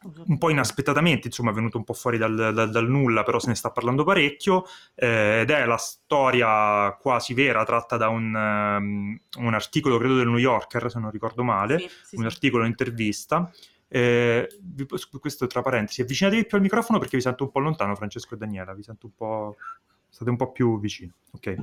un po' inaspettatamente, insomma, è venuto un po' fuori dal, dal, dal nulla, però se ne sta parlando parecchio, eh, ed è la storia quasi vera tratta da un, um, un, articolo, credo, del New Yorker, se non ricordo male, sì, sì, un articolo, un'intervista. Eh, questo tra parentesi, avvicinatevi più al microfono perché vi sento un po' lontano, Francesco e Daniela, vi sento un po'... state un po' più vicino, ok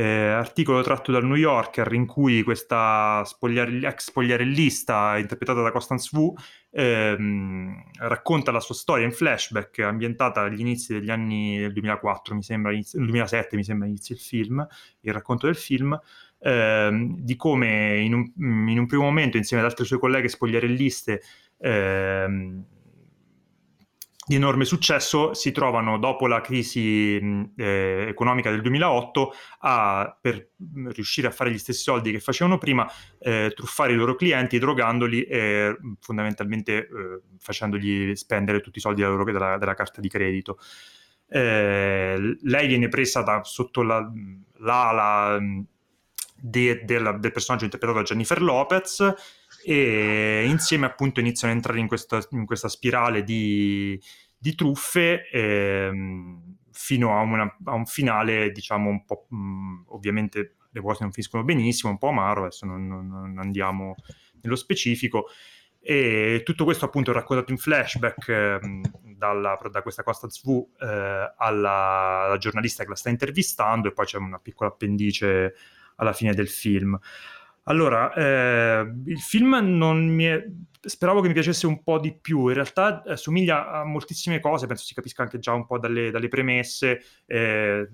eh, articolo tratto dal New Yorker in cui questa spogliare, ex spogliarellista interpretata da Constance Wu ehm, racconta la sua storia in flashback ambientata agli inizi degli anni del 2004 mi sembra, inizio, 2007 mi sembra inizi il film, il racconto del film ehm, di come in un, in un, primo momento insieme ad altre sue colleghe spogliarelliste ehm, di enorme successo si trovano dopo la crisi eh, economica del 2008 a, per riuscire a fare gli stessi soldi che facevano prima, eh, truffare i loro clienti drogandoli e fondamentalmente eh, facendogli spendere tutti i soldi della, loro, della, della carta di credito. Eh, lei viene presa da, sotto la, l'ala de, de, del personaggio interpretato da Jennifer Lopez e insieme appunto iniziano a entrare in questa, in questa spirale di, di truffe ehm, fino a, una, a, un finale diciamo un po' mh, ovviamente le cose non finiscono benissimo, un po' amaro, adesso non, non, non andiamo nello specifico e tutto questo appunto raccontato in flashback eh, dalla, da questa Constance Wu eh, alla, alla, giornalista che la sta intervistando e poi c'è una piccola appendice alla fine del film. Allora, eh, il film non mi è... Speravo che mi piacesse un po' di più, in realtà eh, somiglia a moltissime cose, penso si capisca anche già un po' dalle, dalle premesse, eh,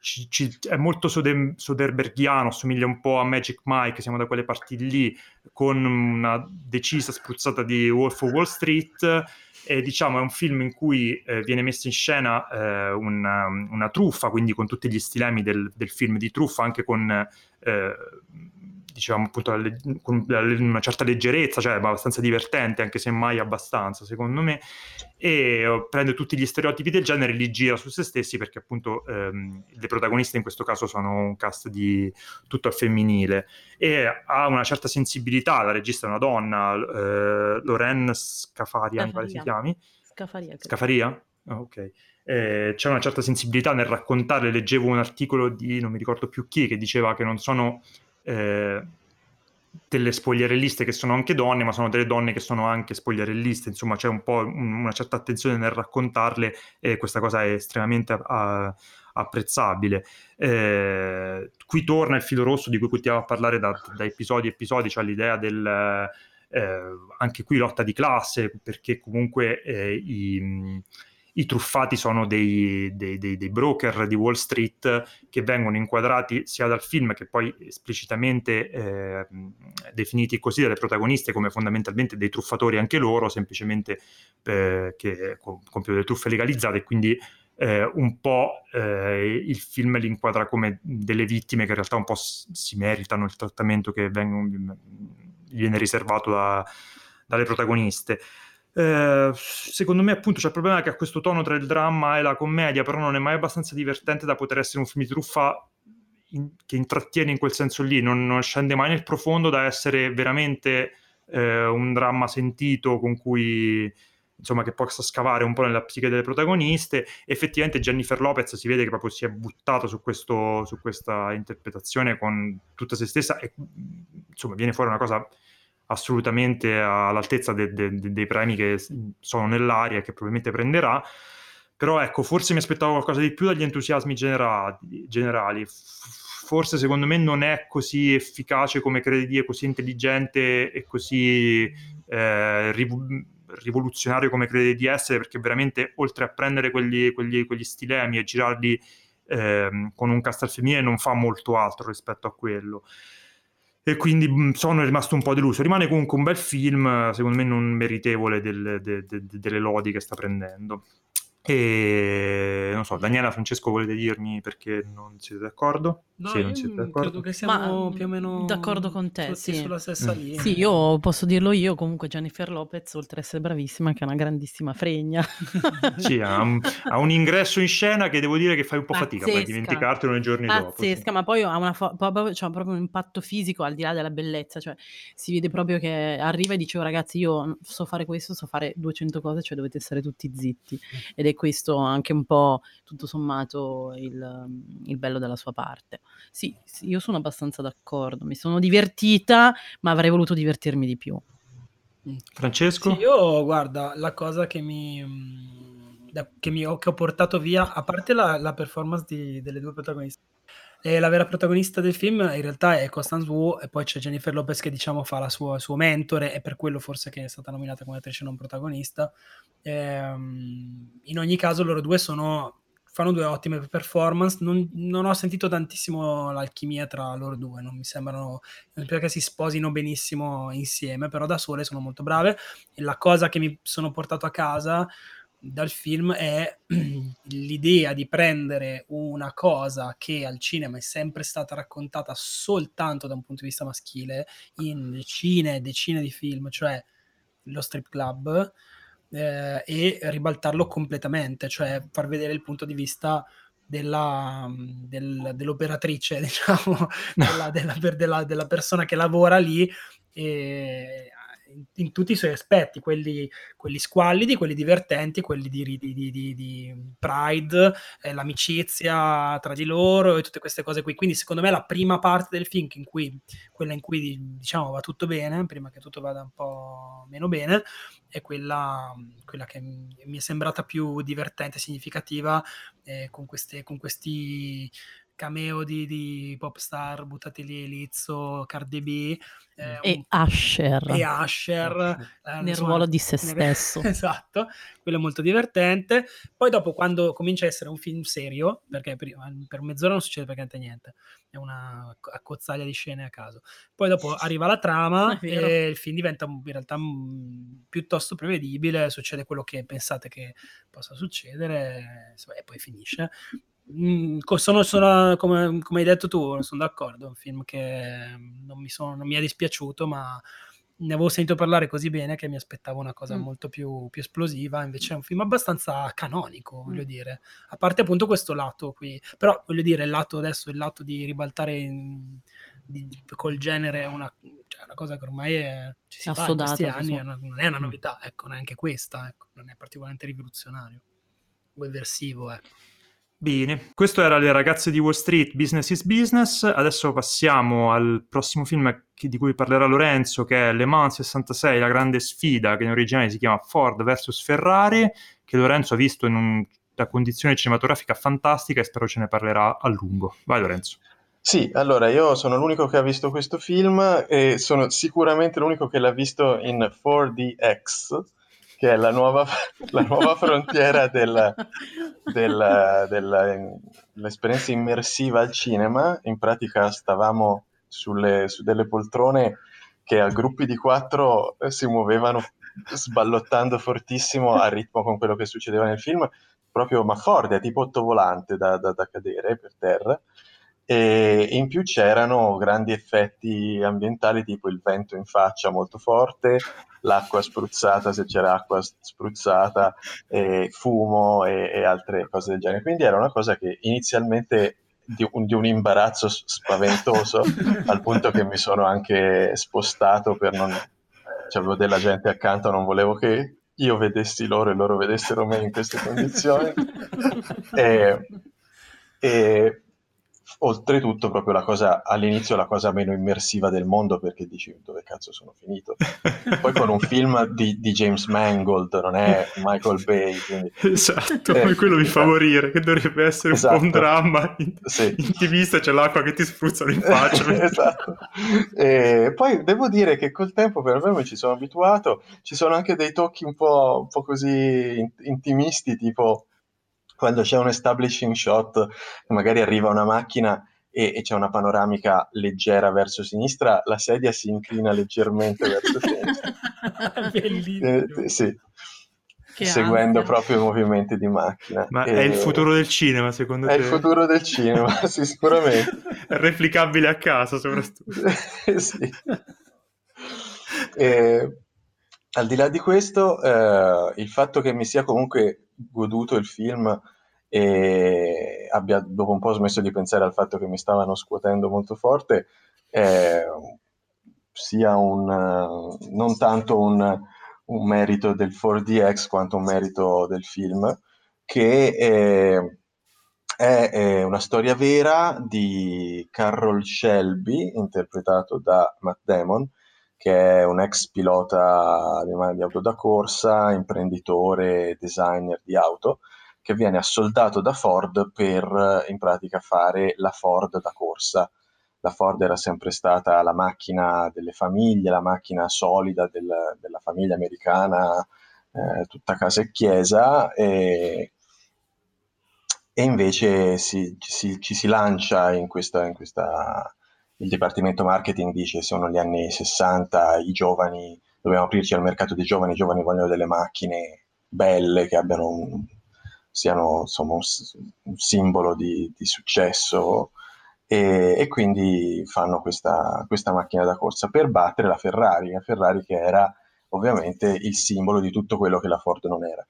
ci, ci, è molto Soder- Soderberghiano, somiglia un po' a Magic Mike, siamo da quelle parti lì, con una decisa spruzzata di Wolf of Wall Street, e diciamo è un film in cui eh, viene messa in scena eh, una, una, truffa, quindi con tutti gli stilemi del, del film di truffa, anche con eh, diciamo appunto con una certa leggerezza, cioè abbastanza divertente, anche se mai abbastanza, secondo me, e oh, prende tutti gli stereotipi del genere e li gira su se stessi perché appunto ehm, le protagoniste in questo caso sono un cast di tutto al femminile e ha una certa sensibilità, la regista è una donna, eh, Loren Scafaria, mi pare si chiami. Scafaria. Scafaria? Oh, ok. Eh, c'è una certa sensibilità nel raccontare, leggevo un articolo di non mi ricordo più chi che diceva che non sono eh, delle spogliarelliste che sono anche donne, ma sono delle donne che sono anche spogliarelliste, insomma c'è un po' un, una certa attenzione nel raccontarle e questa cosa è estremamente a, apprezzabile. Eh, qui torna il filo rosso di cui continuiamo a parlare da, da episodi e episodi, cioè l'idea del... Eh, anche qui lotta di classe, perché comunque eh, i i truffati sono dei, dei, dei, dei, broker di Wall Street che vengono inquadrati sia dal film che poi esplicitamente eh, definiti così dalle protagoniste come fondamentalmente dei truffatori anche loro, semplicemente eh, che compiono delle truffe legalizzate e quindi eh, un po' eh, il film li inquadra come delle vittime che in realtà un po' si meritano il trattamento che vengono, viene riservato da, dalle protagoniste. Eh, secondo me appunto c'è il problema che ha questo tono tra il dramma e la commedia, però non è mai abbastanza divertente da poter essere un film di truffa in, che intrattiene in quel senso lì, non, non, scende mai nel profondo da essere veramente eh, un dramma sentito con cui insomma, che possa scavare un po' nella psiche delle protagoniste. Effettivamente Jennifer Lopez si vede che proprio si è buttata su, questo, su questa interpretazione con tutta se stessa e insomma viene fuori una cosa assolutamente all'altezza de, de, de, dei premi che sono nell'aria e che probabilmente prenderà. Però ecco, forse mi aspettavo qualcosa di più dagli entusiasmi generali. generali. Forse secondo me non è così efficace come credi, è così intelligente e così eh, riv- rivoluzionario come credi di essere, perché veramente oltre a prendere quegli, quegli, quegli stilemi e girarli eh, con un cast al femminile non fa molto altro rispetto a quello e quindi sono rimasto un po' deluso. Rimane comunque un bel film, secondo me non meritevole del, de, de, de, delle lodi che sta prendendo. E non so, Daniela, Francesco, volete dirmi perché non siete d'accordo? No, sì, non siete d'accordo. credo che siamo Ma, più o meno d'accordo con te, sì. sulla stessa mm. linea. Sì, io posso dirlo io, comunque Jennifer Lopez, oltre ad essere bravissima, che è una grandissima fregna. sì, ha un, ha un, ingresso in scena che devo dire che fai un po' fatica Pazzesca. poi dimenticartelo nei giorni Pazzesca, dopo. Pazzesca, sì. ma poi ha, una fo- proprio, cioè, proprio un impatto fisico al di là della bellezza, cioè si vede proprio che arriva e dice oh, ragazzi io so fare questo, so fare 200 cose, cioè dovete stare tutti zitti. Ed è questo anche un po' tutto sommato il, il bello della sua parte. Sì, sì io sono abbastanza d'accordo, mi sono divertita, ma avrei voluto divertirmi di più. Francesco? Sì, io guarda, la cosa che mi, mm, che mi ho, che ho portato via, a parte la, la performance di, delle due protagoniste, e la vera protagonista del film in realtà è Constance Wu e poi c'è Jennifer Lopez che diciamo fa la sua, suo mentore e per quello forse che è stata nominata come attrice non protagonista. Ehm, in ogni caso loro due sono fanno due ottime performance. Non, non, ho sentito tantissimo l'alchimia tra loro due, non mi sembrano non che si sposino benissimo insieme, però da sole sono molto brave. E la cosa che mi sono portato a casa dal film è l'idea di prendere una cosa che al cinema è sempre stata raccontata soltanto da un punto di vista maschile in decine e decine di film, cioè lo strip club eh, e ribaltarlo completamente, cioè far vedere il punto di vista della, del, dell'operatrice, diciamo, della, della, della, della, persona che lavora lì e in, in, tutti i suoi aspetti, quelli, quelli, squallidi, quelli divertenti, quelli di, di, di, di pride, eh, l'amicizia tra di loro e tutte queste cose qui. Quindi secondo me la prima parte del film, in cui, quella in cui diciamo va tutto bene, prima che tutto vada un po' meno bene, è quella, quella che mi è sembrata più divertente, significativa, eh, con, queste, con questi cameo di, di pop star buttati lì, Lizzo, Cardi B. Eh, e un... Usher. E Usher. Eh, nel ruolo di se stesso. esatto, quello è molto divertente. Poi dopo quando comincia a essere un film serio, perché per, per mezz'ora non succede praticamente niente, è una accozzaglia di scene a caso. Poi dopo arriva la trama e il film diventa in realtà piuttosto prevedibile, succede quello che pensate che possa succedere e poi finisce. Mm, sono, sono come, come, hai detto tu, sono d'accordo. È un film che non mi, sono, non mi, è dispiaciuto, ma ne avevo sentito parlare così bene che mi aspettavo una cosa mm. molto più, più, esplosiva. Invece è un film abbastanza canonico, voglio mm. dire. A parte appunto questo lato qui, però voglio dire, il lato adesso, il lato di ribaltare in, di, col genere una, cioè una cosa che ormai è, ci si fa in questi anni, è una, non è una novità, ecco, neanche questa, ecco, non è particolarmente rivoluzionario o eversivo, ecco. Bene, questo era Le ragazze di Wall Street, Business is Business. Adesso passiamo al prossimo film di cui parlerà Lorenzo, che è Le Mans 66, la grande sfida, che in originale si chiama Ford vs Ferrari, che Lorenzo ha visto in una condizione cinematografica fantastica e spero ce ne parlerà a lungo. Vai Lorenzo. Sì, allora io sono l'unico che ha visto questo film e sono sicuramente l'unico che l'ha visto in 4DX che è la nuova, la nuova frontiera del, del, dell'esperienza immersiva al cinema. In pratica stavamo sulle, su delle poltrone che a gruppi di quattro si muovevano sballottando fortissimo a ritmo con quello che succedeva nel film, proprio ma forte, tipo ottovolante da, da, da cadere per terra e in più c'erano grandi effetti ambientali tipo il vento in faccia molto forte, l'acqua spruzzata se c'era acqua spruzzata, e fumo e, e, altre cose del genere. Quindi era una cosa che inizialmente di un, di un imbarazzo spaventoso al punto che mi sono anche spostato per non... C'avevo della gente accanto, non volevo che io vedessi loro e loro vedessero me in queste condizioni. e, e oltretutto proprio la cosa all'inizio la cosa meno immersiva del mondo perché dici dove cazzo sono finito poi con un film di, di James Mangold non è Michael Bay quindi... esatto eh, quello mi fa morire che dovrebbe essere esatto. un po' un esatto. dramma sì. intimista c'è l'acqua che ti spruzzano in faccia esatto e poi devo dire che col tempo per me ci sono abituato ci sono anche dei tocchi un po', un po così intimisti tipo quando c'è un establishing shot, magari arriva una macchina e, e, c'è una panoramica leggera verso sinistra, la sedia si inclina leggermente verso sinistra. Bellissimo. Eh, sì. Che seguendo ansia. proprio i movimenti di macchina. Ma e... è il futuro del cinema, secondo è te? È il futuro del cinema, sì, sicuramente. è replicabile a casa, soprattutto. sì. E, al di là di questo, eh, il fatto che mi sia comunque goduto il film e abbia dopo un po' smesso di pensare al fatto che mi stavano scuotendo molto forte, eh, sia un, non tanto un, un, merito del 4DX quanto un merito del film, che eh, è, è, una storia vera di Carroll Shelby, interpretato da Matt Damon, che è un ex pilota di, auto da corsa, imprenditore, designer di auto, che viene assoldato da Ford per in pratica fare la Ford da corsa. La Ford era sempre stata la macchina delle famiglie, la macchina solida del, della famiglia americana, eh, tutta casa e chiesa, e, e invece si, si, ci si lancia in questa, in questa il Dipartimento Marketing dice sono gli anni 60, i giovani, dobbiamo aprirci al mercato dei giovani, i giovani vogliono delle macchine belle, che abbiano un, siano insomma, un, un simbolo di, di successo e, e, quindi fanno questa, questa macchina da corsa per battere la Ferrari, la Ferrari che era ovviamente il simbolo di tutto quello che la Ford non era.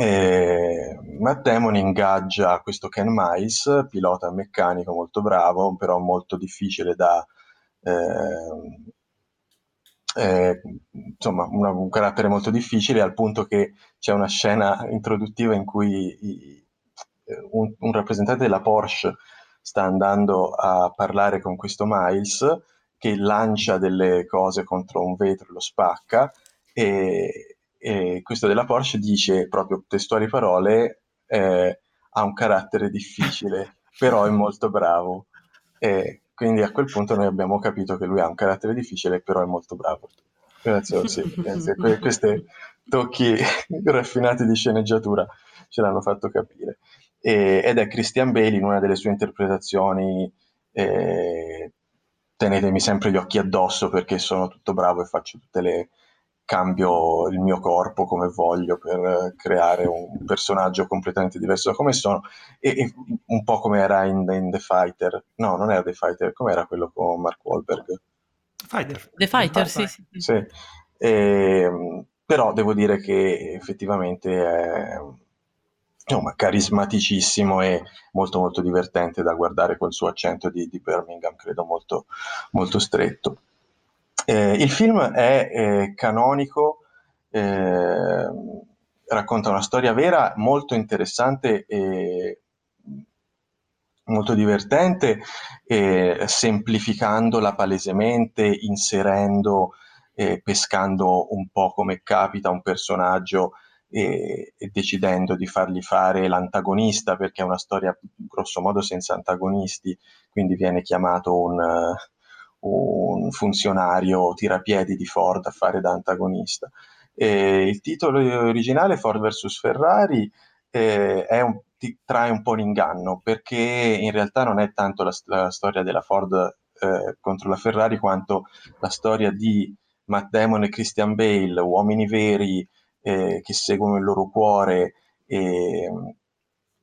E Matt Damon ingaggia questo Ken Miles, pilota meccanico molto bravo, però molto difficile da... Eh, eh, insomma, una, un carattere molto difficile al punto che c'è una scena introduttiva in cui i, un, un, rappresentante della Porsche sta andando a parlare con questo Miles che lancia delle cose contro un vetro, lo spacca e, e questo della Porsche dice proprio testuali parole, eh, ha un carattere difficile, però è molto bravo. E quindi a quel punto noi abbiamo capito che lui ha un carattere difficile, però è molto bravo. Grazie, sì, grazie. Que- questi tocchi raffinati di sceneggiatura ce l'hanno fatto capire. E, ed è Christian Bale in una delle sue interpretazioni eh, tenetemi sempre gli occhi addosso perché sono tutto bravo e faccio tutte le, cambio il mio corpo come voglio per creare un personaggio completamente diverso da come sono e, e un po' come era in, in, The Fighter no non era The Fighter come era quello con Mark Wahlberg Fighter The Fighter sì, sì. sì. E, ehm, però devo dire che effettivamente è insomma, carismaticissimo e molto molto divertente da guardare col suo accento di, di Birmingham credo molto, molto stretto eh, il film è eh, canonico, eh, racconta una storia vera molto interessante e molto divertente, semplificandola palesemente, inserendo e pescando un po' come capita un personaggio e, e, decidendo di fargli fare l'antagonista perché è una storia grosso modo senza antagonisti, quindi viene chiamato un, un funzionario tirapiedi di Ford a fare da antagonista. E il titolo originale, Ford vs Ferrari, eh, un, ti trae un po' l'inganno perché in realtà non è tanto la, la storia della Ford eh, contro la Ferrari quanto la storia di Matt Damon e Christian Bale, uomini veri eh, che seguono il loro cuore e,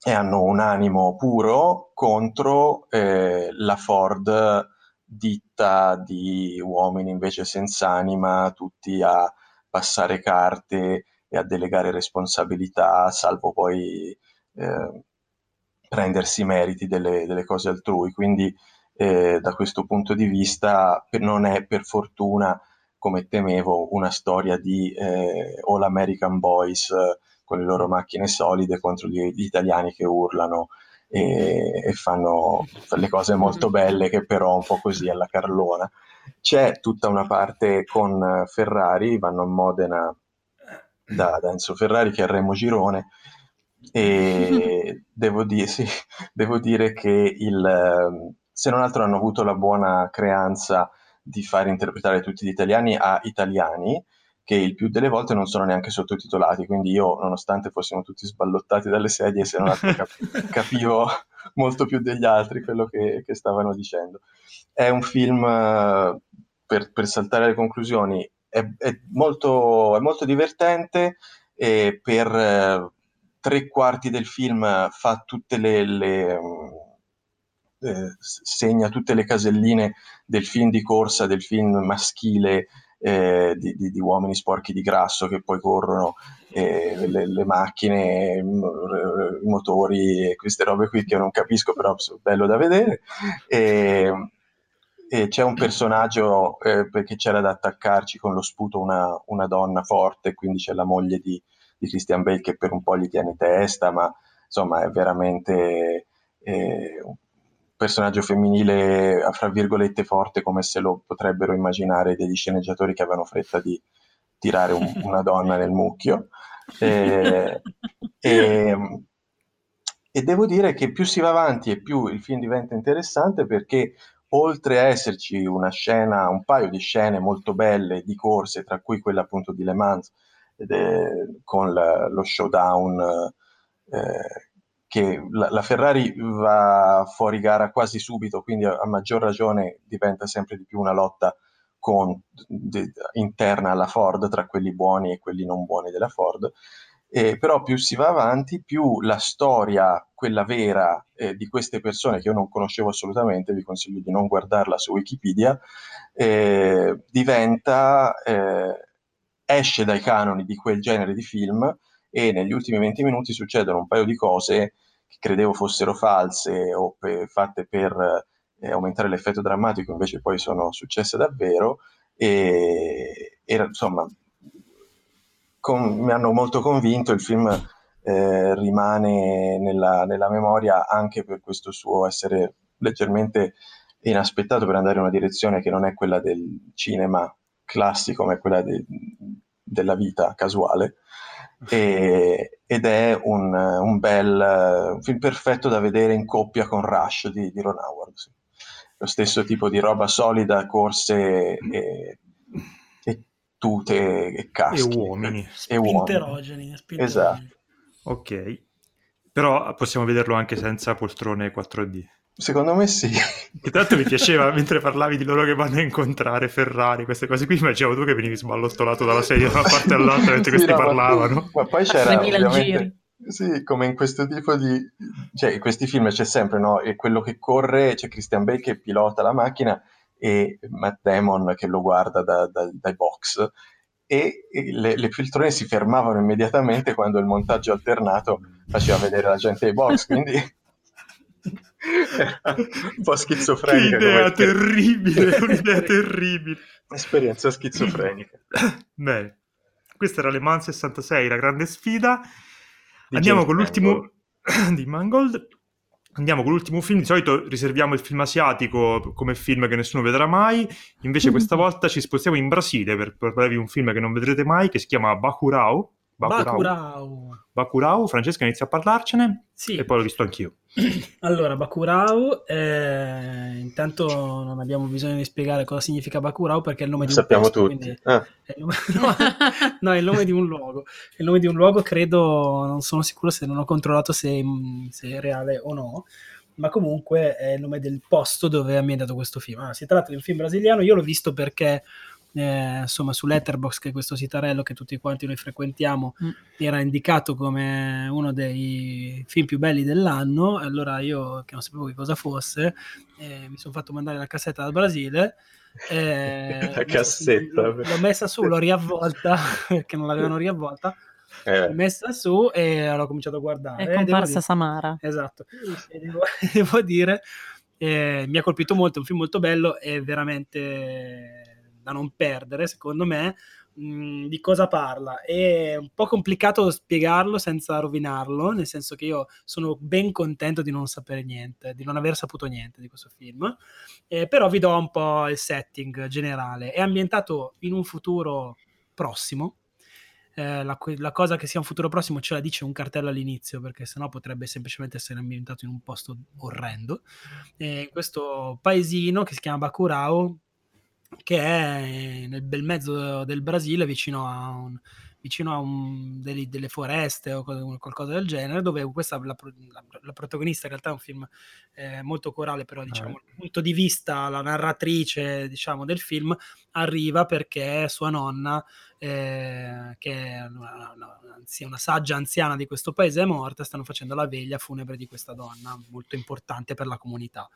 e hanno un animo puro contro eh, la Ford ditta di uomini invece senza anima, tutti a passare carte e a delegare responsabilità, salvo poi eh, prendersi i meriti delle, delle, cose altrui. Quindi eh, da questo punto di vista non è per fortuna come temevo, una storia di eh, All American Boys eh, con le loro macchine solide contro gli, gli italiani che urlano e, e, fanno le cose molto belle che però un po' così alla Carlona. C'è tutta una parte con Ferrari, vanno a Modena da, da Enzo Ferrari che è Remo Girone e devo, dire, sì, devo dire che il, se non altro hanno avuto la buona creanza di far interpretare tutti gli italiani a italiani che il più delle volte non sono neanche sottotitolati, quindi io, nonostante fossimo tutti sballottati dalle sedie, se non altro cap- capivo molto più degli altri quello che, che ttavano dicendo. È un film, per, per saltare alle conclusioni, è, è, molto, è molto, divertente e per eh, tre quarti del film fa tutte le, le eh, segna tutte le caselline del film di corsa, del film maschile, eh, di, di, di, uomini sporchi di grasso che poi corrono, eh, le, le, macchine, i motori e queste robe qui che io non capisco, però è bello da vedere. E, e c'è un personaggio eh, perché c'era da attaccarci con lo sputo una, una donna forte, quindi c'è la moglie di, di, Christian Bale che per un po' gli tiene testa, ma insomma è veramente eh, personaggio femminile, fra virgolette, forte come se lo potrebbero immaginare degli sceneggiatori che avevano fretta di tirare un, una donna nel mucchio. E, e, e devo dire che più si va avanti e più il film diventa interessante perché oltre a esserci una scena, un paio di scene molto belle di corse, tra cui quella appunto di Le Mans, eh, con la, lo showdown, eh, che la, la, Ferrari va fuori gara quasi subito, quindi a, a maggior ragione diventa sempre di più una lotta con, de, interna alla Ford tra quelli buoni e quelli non buoni della Ford. Eh, però più si va avanti, più la storia, quella vera eh, di queste persone che io non conoscevo assolutamente, vi consiglio di non guardarla su Wikipedia, eh, diventa, eh, esce dai canoni di quel genere di film e negli ultimi 20 minuti succedono un paio di cose che credevo fossero false o pe- fatte per eh, aumentare l'effetto drammatico, invece poi sono successe davvero e, e insomma con, mi hanno molto convinto, il film eh, rimane nella, nella, memoria anche per questo suo essere leggermente inaspettato per andare in una direzione che non è quella del cinema classico, ma è quella de, della vita casuale. E, ed è un, un, bel un film perfetto da vedere in coppia con Rush di, di Ron Howard. Sì. Lo stesso tipo di roba solida, corse e tute e caschi. E uomini. E uomini. Esatto. Ok. Però possiamo vederlo anche senza poltrone 4D. Secondo me sì. Che tanto mi piaceva mentre parlavi di loro che vanno a incontrare Ferrari, queste cose qui, immaginavo tu che venivi sballottolato dalla sedia da una parte all'altra mentre sì, questi no, parlavano. Ma, poi c'era ovviamente... Sì, come in questo tipo di... Cioè, in questi film c'è sempre, no? E quello che corre, c'è Christian Bale che pilota la macchina e Matt Damon che lo guarda da, da, dai box e le, le, filtrone si fermavano immediatamente quando il montaggio alternato faceva vedere la gente ai box, quindi un po' schizofrenica. Che idea terribile, un'idea terribile. Esperienza schizofrenica. Bene, questa era Le Mans 66, la grande sfida. Di Andiamo James con l'ultimo Mangold. di Mangold. Andiamo con l'ultimo film, di solito riserviamo il film asiatico come film che nessuno vedrà mai, invece questa volta ci spostiamo in Brasile per parlarvi di un film che non vedrete mai, che si chiama Bakurao. Bakurao. Bakurao. Bakurao, Francesca inizia a parlarcene sì. e poi l'ho visto anch'io. Allora, Bakurao, eh, intanto non abbiamo bisogno di spiegare cosa significa Bakurao perché è il nome Lo di un sappiamo posto, tutti. Ah. È il nome, no, no, è il nome di un luogo. È il nome di un luogo, credo, non sono sicuro se non ho controllato se, se è reale o no, ma comunque è il nome del posto dove è ambientato questo film. Ah, si tratta di un film brasiliano, io l'ho visto perché eh, insomma su Letterboxd, che è questo sitarello che tutti quanti noi frequentiamo, mm. era indicato come uno dei film più belli dell'anno. Allora io, che non sapevo che cosa fosse, eh, mi sono fatto mandare la cassetta dal Brasile. Eh, la cassetta l'ho, l'ho messa su, l'ho riavvolta perché non l'avevano riavvolta. Eh. messa su e l'ho cominciato a guardare. È comparsa Samara. Esatto. Devo, devo dire, eh, mi ha colpito molto, è un film molto bello e veramente da non perdere, secondo me, mh, di cosa parla. È un po' complicato spiegarlo senza rovinarlo, nel senso che io sono ben contento di non sapere niente, di non aver saputo niente di questo film, eh, però vi do un po' il setting generale. È ambientato in un futuro prossimo, eh, la, la, cosa che sia un futuro prossimo ce la dice un cartello all'inizio, perché sennò potrebbe semplicemente essere ambientato in un posto orrendo. E in questo paesino che si chiama Bacurao, che è nel bel mezzo del Brasile, vicino a un, vicino a un, delle, delle, foreste o qualcosa del genere, dove questa, la, la, la protagonista in realtà è un film eh, molto corale, però diciamo, ah. il punto di vista, la narratrice diciamo, del film arriva perché sua nonna, eh, che è una, una, una, saggia anziana di questo paese, è morta, stanno facendo la veglia funebre di questa donna, molto importante per la comunità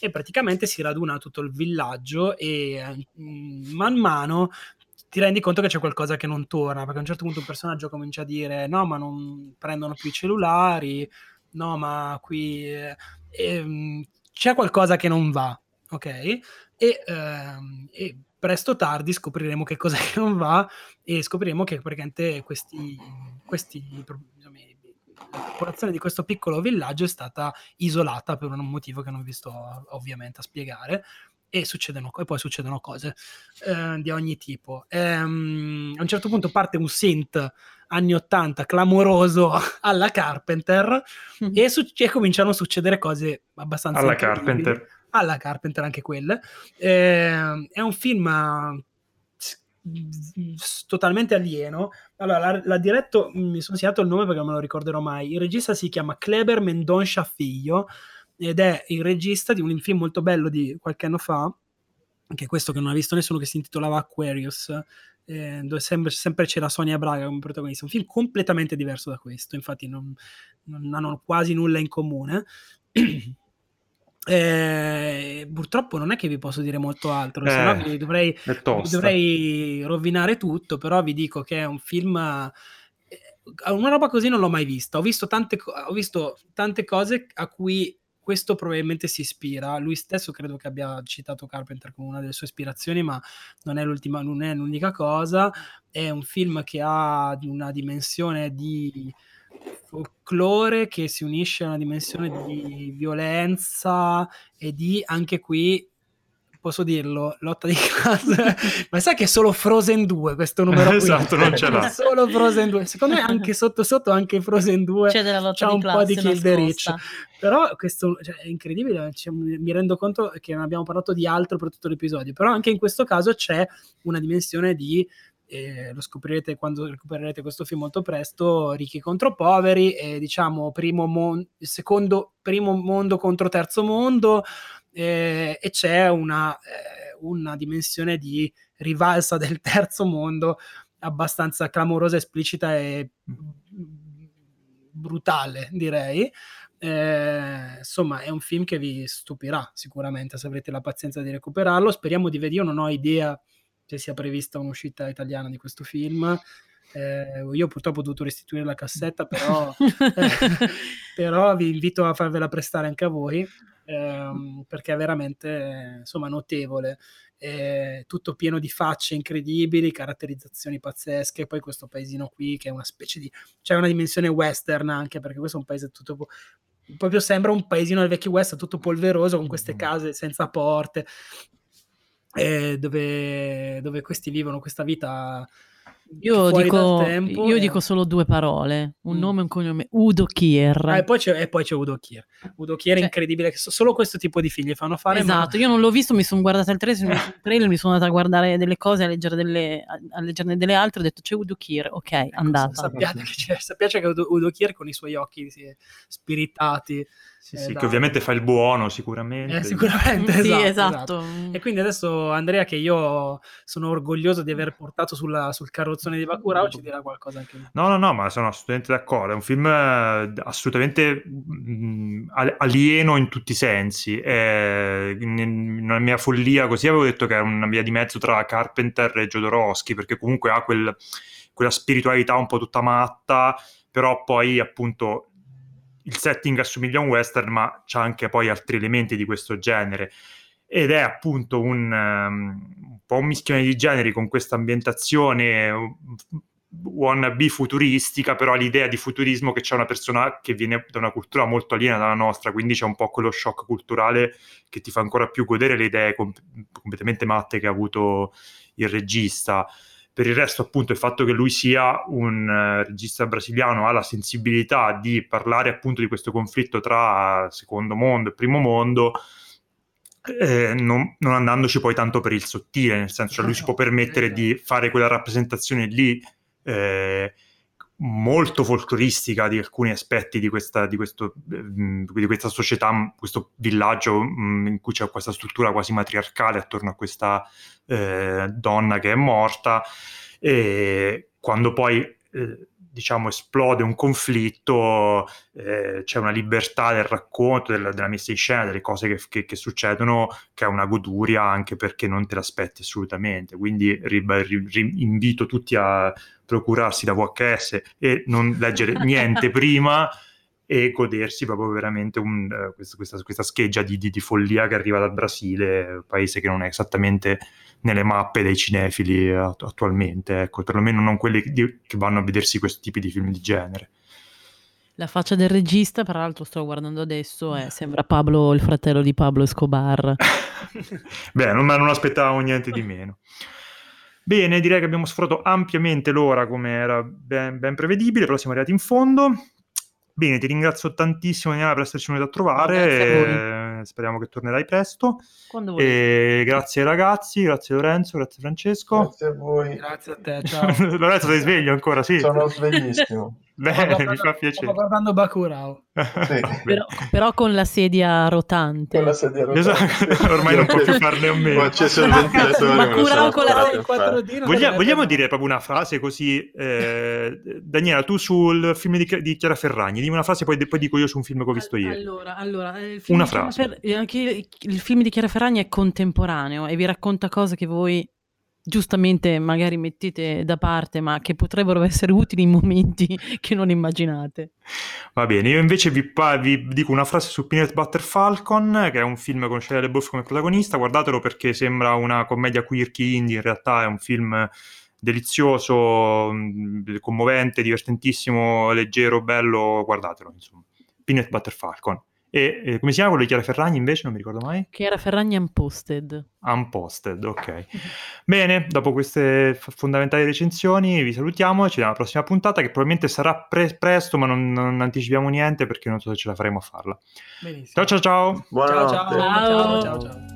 e praticamente si raduna tutto il villaggio e mm, man mano ti rendi conto che c'è qualcosa che non torna, perché a un certo punto un personaggio comincia a dire no, ma non prendono più i cellulari, no, ma qui eh, eh, c'è qualcosa che non va, ok? E, ehm, e, presto o tardi scopriremo che cosa che non va e scopriremo che praticamente questi, questi diciamo, la popolazione di questo piccolo villaggio è stata isolata per un motivo che non vi sto ovviamente a spiegare e, succedono, e poi succedono cose eh, di ogni tipo. Ehm, a un certo punto parte un synth anni 80 clamoroso alla Carpenter mm. e, su- e, cominciano a succedere cose abbastanza... Alla Carpenter. Alla Carpenter anche quelle. Eh, è un film totalmente alieno. Allora, l'ha, diretto, mi sono segnato il nome perché non me lo ricorderò mai. Il regista si chiama Kleber Mendonça Figlio ed è il regista di un film molto bello di qualche anno fa, che è questo che non ha visto nessuno, che si intitolava Aquarius, eh, dove sempre, sempre, c'era Sonia Braga come protagonista. Un film completamente diverso da questo, infatti non, non hanno quasi nulla in comune. Eh, purtroppo non è che vi posso dire molto altro, eh, se no vi dovrei, dovrei, rovinare tutto, però vi dico che è un film... Eh, una roba così non l'ho mai vista. Ho visto tante, ho visto tante cose a cui questo probabilmente si ispira. Lui stesso credo che abbia citato Carpenter come una delle sue ispirazioni, ma non è, l'ultima, non è l'unica cosa. È un film che ha una dimensione di folklore che si unisce a una dimensione di violenza e di anche qui posso dirlo, lotta di classe, ma sai che è solo Frozen 2 questo numero qui? esatto, non ce l'ha. solo Frozen 2. Secondo me anche sotto sotto anche Frozen 2 c'è, della lotta c'è un po' di Kill the Rich. Però questo cioè, è incredibile, cioè, mi rendo conto che non abbiamo parlato di altro per tutto l'episodio, però anche in questo caso c'è una dimensione di eh, lo scoprirete quando recupererete questo film molto presto, ricchi contro poveri, e diciamo primo mon- secondo primo mondo contro terzo mondo, eh, e c'è una, eh, una dimensione di rivalsa del terzo mondo abbastanza clamorosa, esplicita e brutale, direi. Eh, insomma, è un film che vi stupirà sicuramente se avrete la pazienza di recuperarlo. Speriamo di vedere. Io non ho idea se sia prevista un'uscita italiana di questo film. Eh, io purtroppo ho dovuto restituire la cassetta, però, però vi invito a farvela prestare anche a voi ehm, perché è veramente insomma notevole. È tutto pieno di facce incredibili, caratterizzazioni pazzesche. Poi questo paesino qui che è una specie di. c'è una dimensione western anche perché questo è un paese tutto. Proprio sembra un paesino del vecchio West tutto polveroso con queste case senza porte, eh, dove, dove questi vivono questa vita io, dico, io e... dico, solo due parole, un mm. nome e un cognome, Udo Kier. Ah, e, poi e, poi c'è, Udo Kier. Udo Kier cioè, è incredibile, che solo questo tipo di figli fanno fare. Esatto, ma... io non l'ho visto, mi sono guardata il trailer, trailer, mi sono andata a guardare delle cose, a, leggere delle, a leggerne delle altre, ho detto c'è Udo Kier, ok, ecco, andata. Sappiate che, c'è, sappiate che Udo, Udo Kier con i suoi occhi spiritati sì, sì, che ovviamente fa il buono sicuramente. Eh, sicuramente, esatto, sì, esatto. esatto, E quindi adesso Andrea, che io sono orgoglioso di aver portato sulla, sul carrozzone di Bacurau, ci dirà qualcosa anche lui. No, no, no, ma sono assolutamente d'accordo. È un film eh, assolutamente mh, mm, alieno in tutti i sensi. Eh, nella mia follia così avevo detto che è una via di mezzo tra Carpenter e Jodorowsky, perché comunque ha quel, quella spiritualità un po' tutta matta, però poi appunto il setting assomiglia a un western, ma c'ha anche poi altri elementi di questo genere. Ed è appunto un, um, po' un mischione di generi con questa ambientazione wannabe futuristica, però l'idea di futurismo che c'è una persona che viene da una cultura molto aliena dalla nostra, quindi c'è un po' quello shock culturale che ti fa ancora più godere le idee com- completamente matte che ha avuto il regista. Per il resto, appunto, il fatto che lui sia un uh, regista brasiliano ha la sensibilità di parlare appunto di questo conflitto tra secondo mondo e primo mondo, eh, non, non, andandoci poi tanto per il sottile, nel senso che cioè lui si può permettere di fare quella rappresentazione lì eh, molto folcloristica di alcuni aspetti di questa, di questo, mm, di questa società, questo villaggio mm, in cui c'è questa struttura quasi matriarcale attorno a questa eh, donna che è morta. E quando poi eh, diciamo esplode un conflitto, eh, c'è una libertà del racconto, della, della, messa in scena, delle cose che, che, che, succedono, che è una goduria anche perché non te l'aspetti assolutamente. Quindi ri, ri, invito tutti a procurarsi da VHS e non leggere niente prima e godersi proprio veramente un, uh, questa, questa, questa, scheggia di, di, di, follia che arriva dal Brasile, paese che non è esattamente nelle mappe dei cinefili attualmente, ecco, perlomeno non quelli di, che vanno a vedersi questi tipi di film di genere. La faccia del regista, tra l'altro sto guardando adesso, è, sembra Pablo, il fratello di Pablo Escobar. Beh, non, non aspettavo niente di meno. Bene, direi che abbiamo sfruttato ampiamente l'ora come era ben, ben prevedibile, però siamo arrivati in fondo. Bene, ti ringrazio tantissimo Daniela per esserci venuto a trovare, eh, speriamo che tornerai presto. E grazie ai ragazzi, grazie Lorenzo, grazie Francesco. Grazie a voi. Grazie a te, ciao. Lorenzo sei sveglio ancora, sì? Sono sveglissimo. Bene, mi fa piacere. Stavo guardando Bakurao. Sì. però, però, con la sedia rotante. Con la sedia rotante. Esatto. Ormai non può più farne a meno. Ma c'è solo il ventilatore. Bakurao con la sedia 4D. Voglia, vogliamo dire proprio una frase così, eh, Daniela, tu sul film di, di, Chiara Ferragni, dimmi una frase, poi, poi dico io su un film che ho visto ieri. Allora, allora il una frase. Fer- anche il film di Chiara Ferragni è contemporaneo e vi racconta cose che voi giustamente magari mettete da parte, ma che potrebbero essere utili in momenti che non immaginate. Va bene, io invece vi, vi dico una frase su Peanut Butter Falcon, che è un film con Shia LaBeouf come protagonista, guardatelo perché sembra una commedia quirky indie, in realtà è un film delizioso, mm, commovente, divertentissimo, leggero, bello, guardatelo, insomma. Peanut Butter Falcon. E eh, come si chiama quello di Chiara Ferragni invece? Non mi ricordo mai. Chiara Ferragni Unposted. Unposted, ok. Bene, dopo queste fondamentali recensioni vi salutiamo e ci vediamo alla prossima puntata che probabilmente sarà pre- presto ma non, non, anticipiamo niente perché non so se ce la faremo a farla. Benissimo. Ciao ciao ciao. Buonanotte. ciao. ciao, ciao. ciao, ciao.